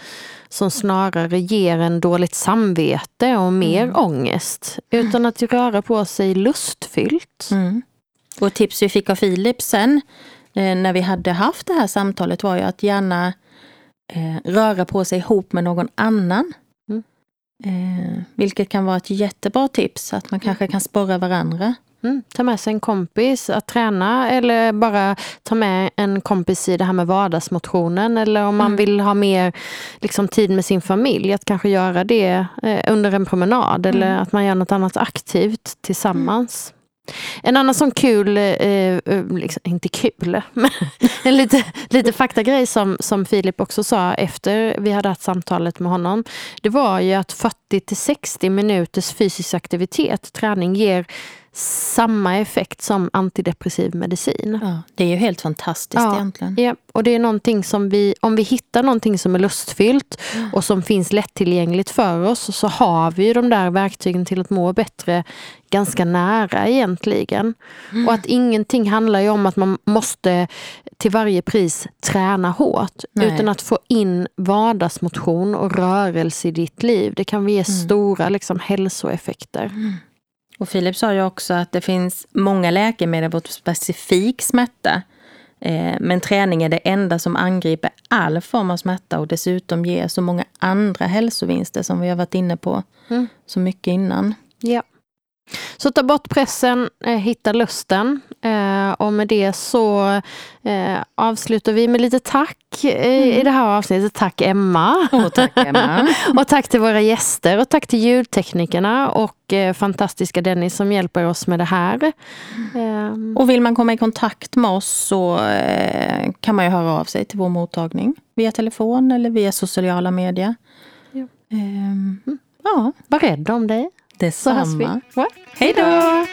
Speaker 2: som snarare ger en dåligt samvete och mer ångest. Utan att röra på sig lustfyllt.
Speaker 3: Mm. Och tips vi fick av Filip sen eh, när vi hade haft det här samtalet var ju att gärna eh, röra på sig ihop med någon annan.
Speaker 2: Mm.
Speaker 3: Eh, vilket kan vara ett jättebra tips, att man kanske kan sporra varandra.
Speaker 2: Mm, ta med sig en kompis att träna eller bara ta med en kompis i det här med vardagsmotionen. Eller om man vill ha mer liksom, tid med sin familj, att kanske göra det eh, under en promenad. Eller att man gör något annat aktivt tillsammans. En annan sån kul, eh, eh liksom, inte kul, men en lite, lite faktagrej som, som Filip också sa efter vi hade haft samtalet med honom. Det var ju att 40 till 60 minuters fysisk aktivitet, träning, ger samma effekt som antidepressiv medicin.
Speaker 3: Ja, det är ju helt fantastiskt
Speaker 2: Ja.
Speaker 3: egentligen.
Speaker 2: Ja, och det är någonting som vi, om vi hittar någonting som är lustfyllt och som finns lättillgängligt för oss så har vi ju de där verktygen till att må bättre ganska nära egentligen. Och att ingenting handlar ju om att man måste till varje pris träna hårt.
Speaker 3: Nej.
Speaker 2: Utan att få in vardagsmotion och rörelse i ditt liv. Det kan ge stora liksom, hälsoeffekter.
Speaker 3: Och Filip sa ju också att det finns många läkemedel mot specifik smärta. Eh, men träning är det enda som angriper all form av smärta och dessutom ger så många andra hälsovinster som vi har varit inne på
Speaker 2: Mm.
Speaker 3: så mycket innan.
Speaker 2: Ja. Så ta bort pressen, eh, hitta lusten. Eh, och med det så eh, avslutar vi med lite tack i det här avsnittet. Tack Emma!
Speaker 9: Och tack Emma.
Speaker 2: och tack till våra gäster och tack till ljudteknikerna och eh, fantastiska Dennis som hjälper oss med det här.
Speaker 9: Och vill man komma i kontakt med oss så kan man ju höra av sig till vår mottagning via telefon eller via sociala medier.
Speaker 2: Ja.
Speaker 9: Ehm, ja,
Speaker 2: var rädd om dig.
Speaker 9: Detsamma. Hej då!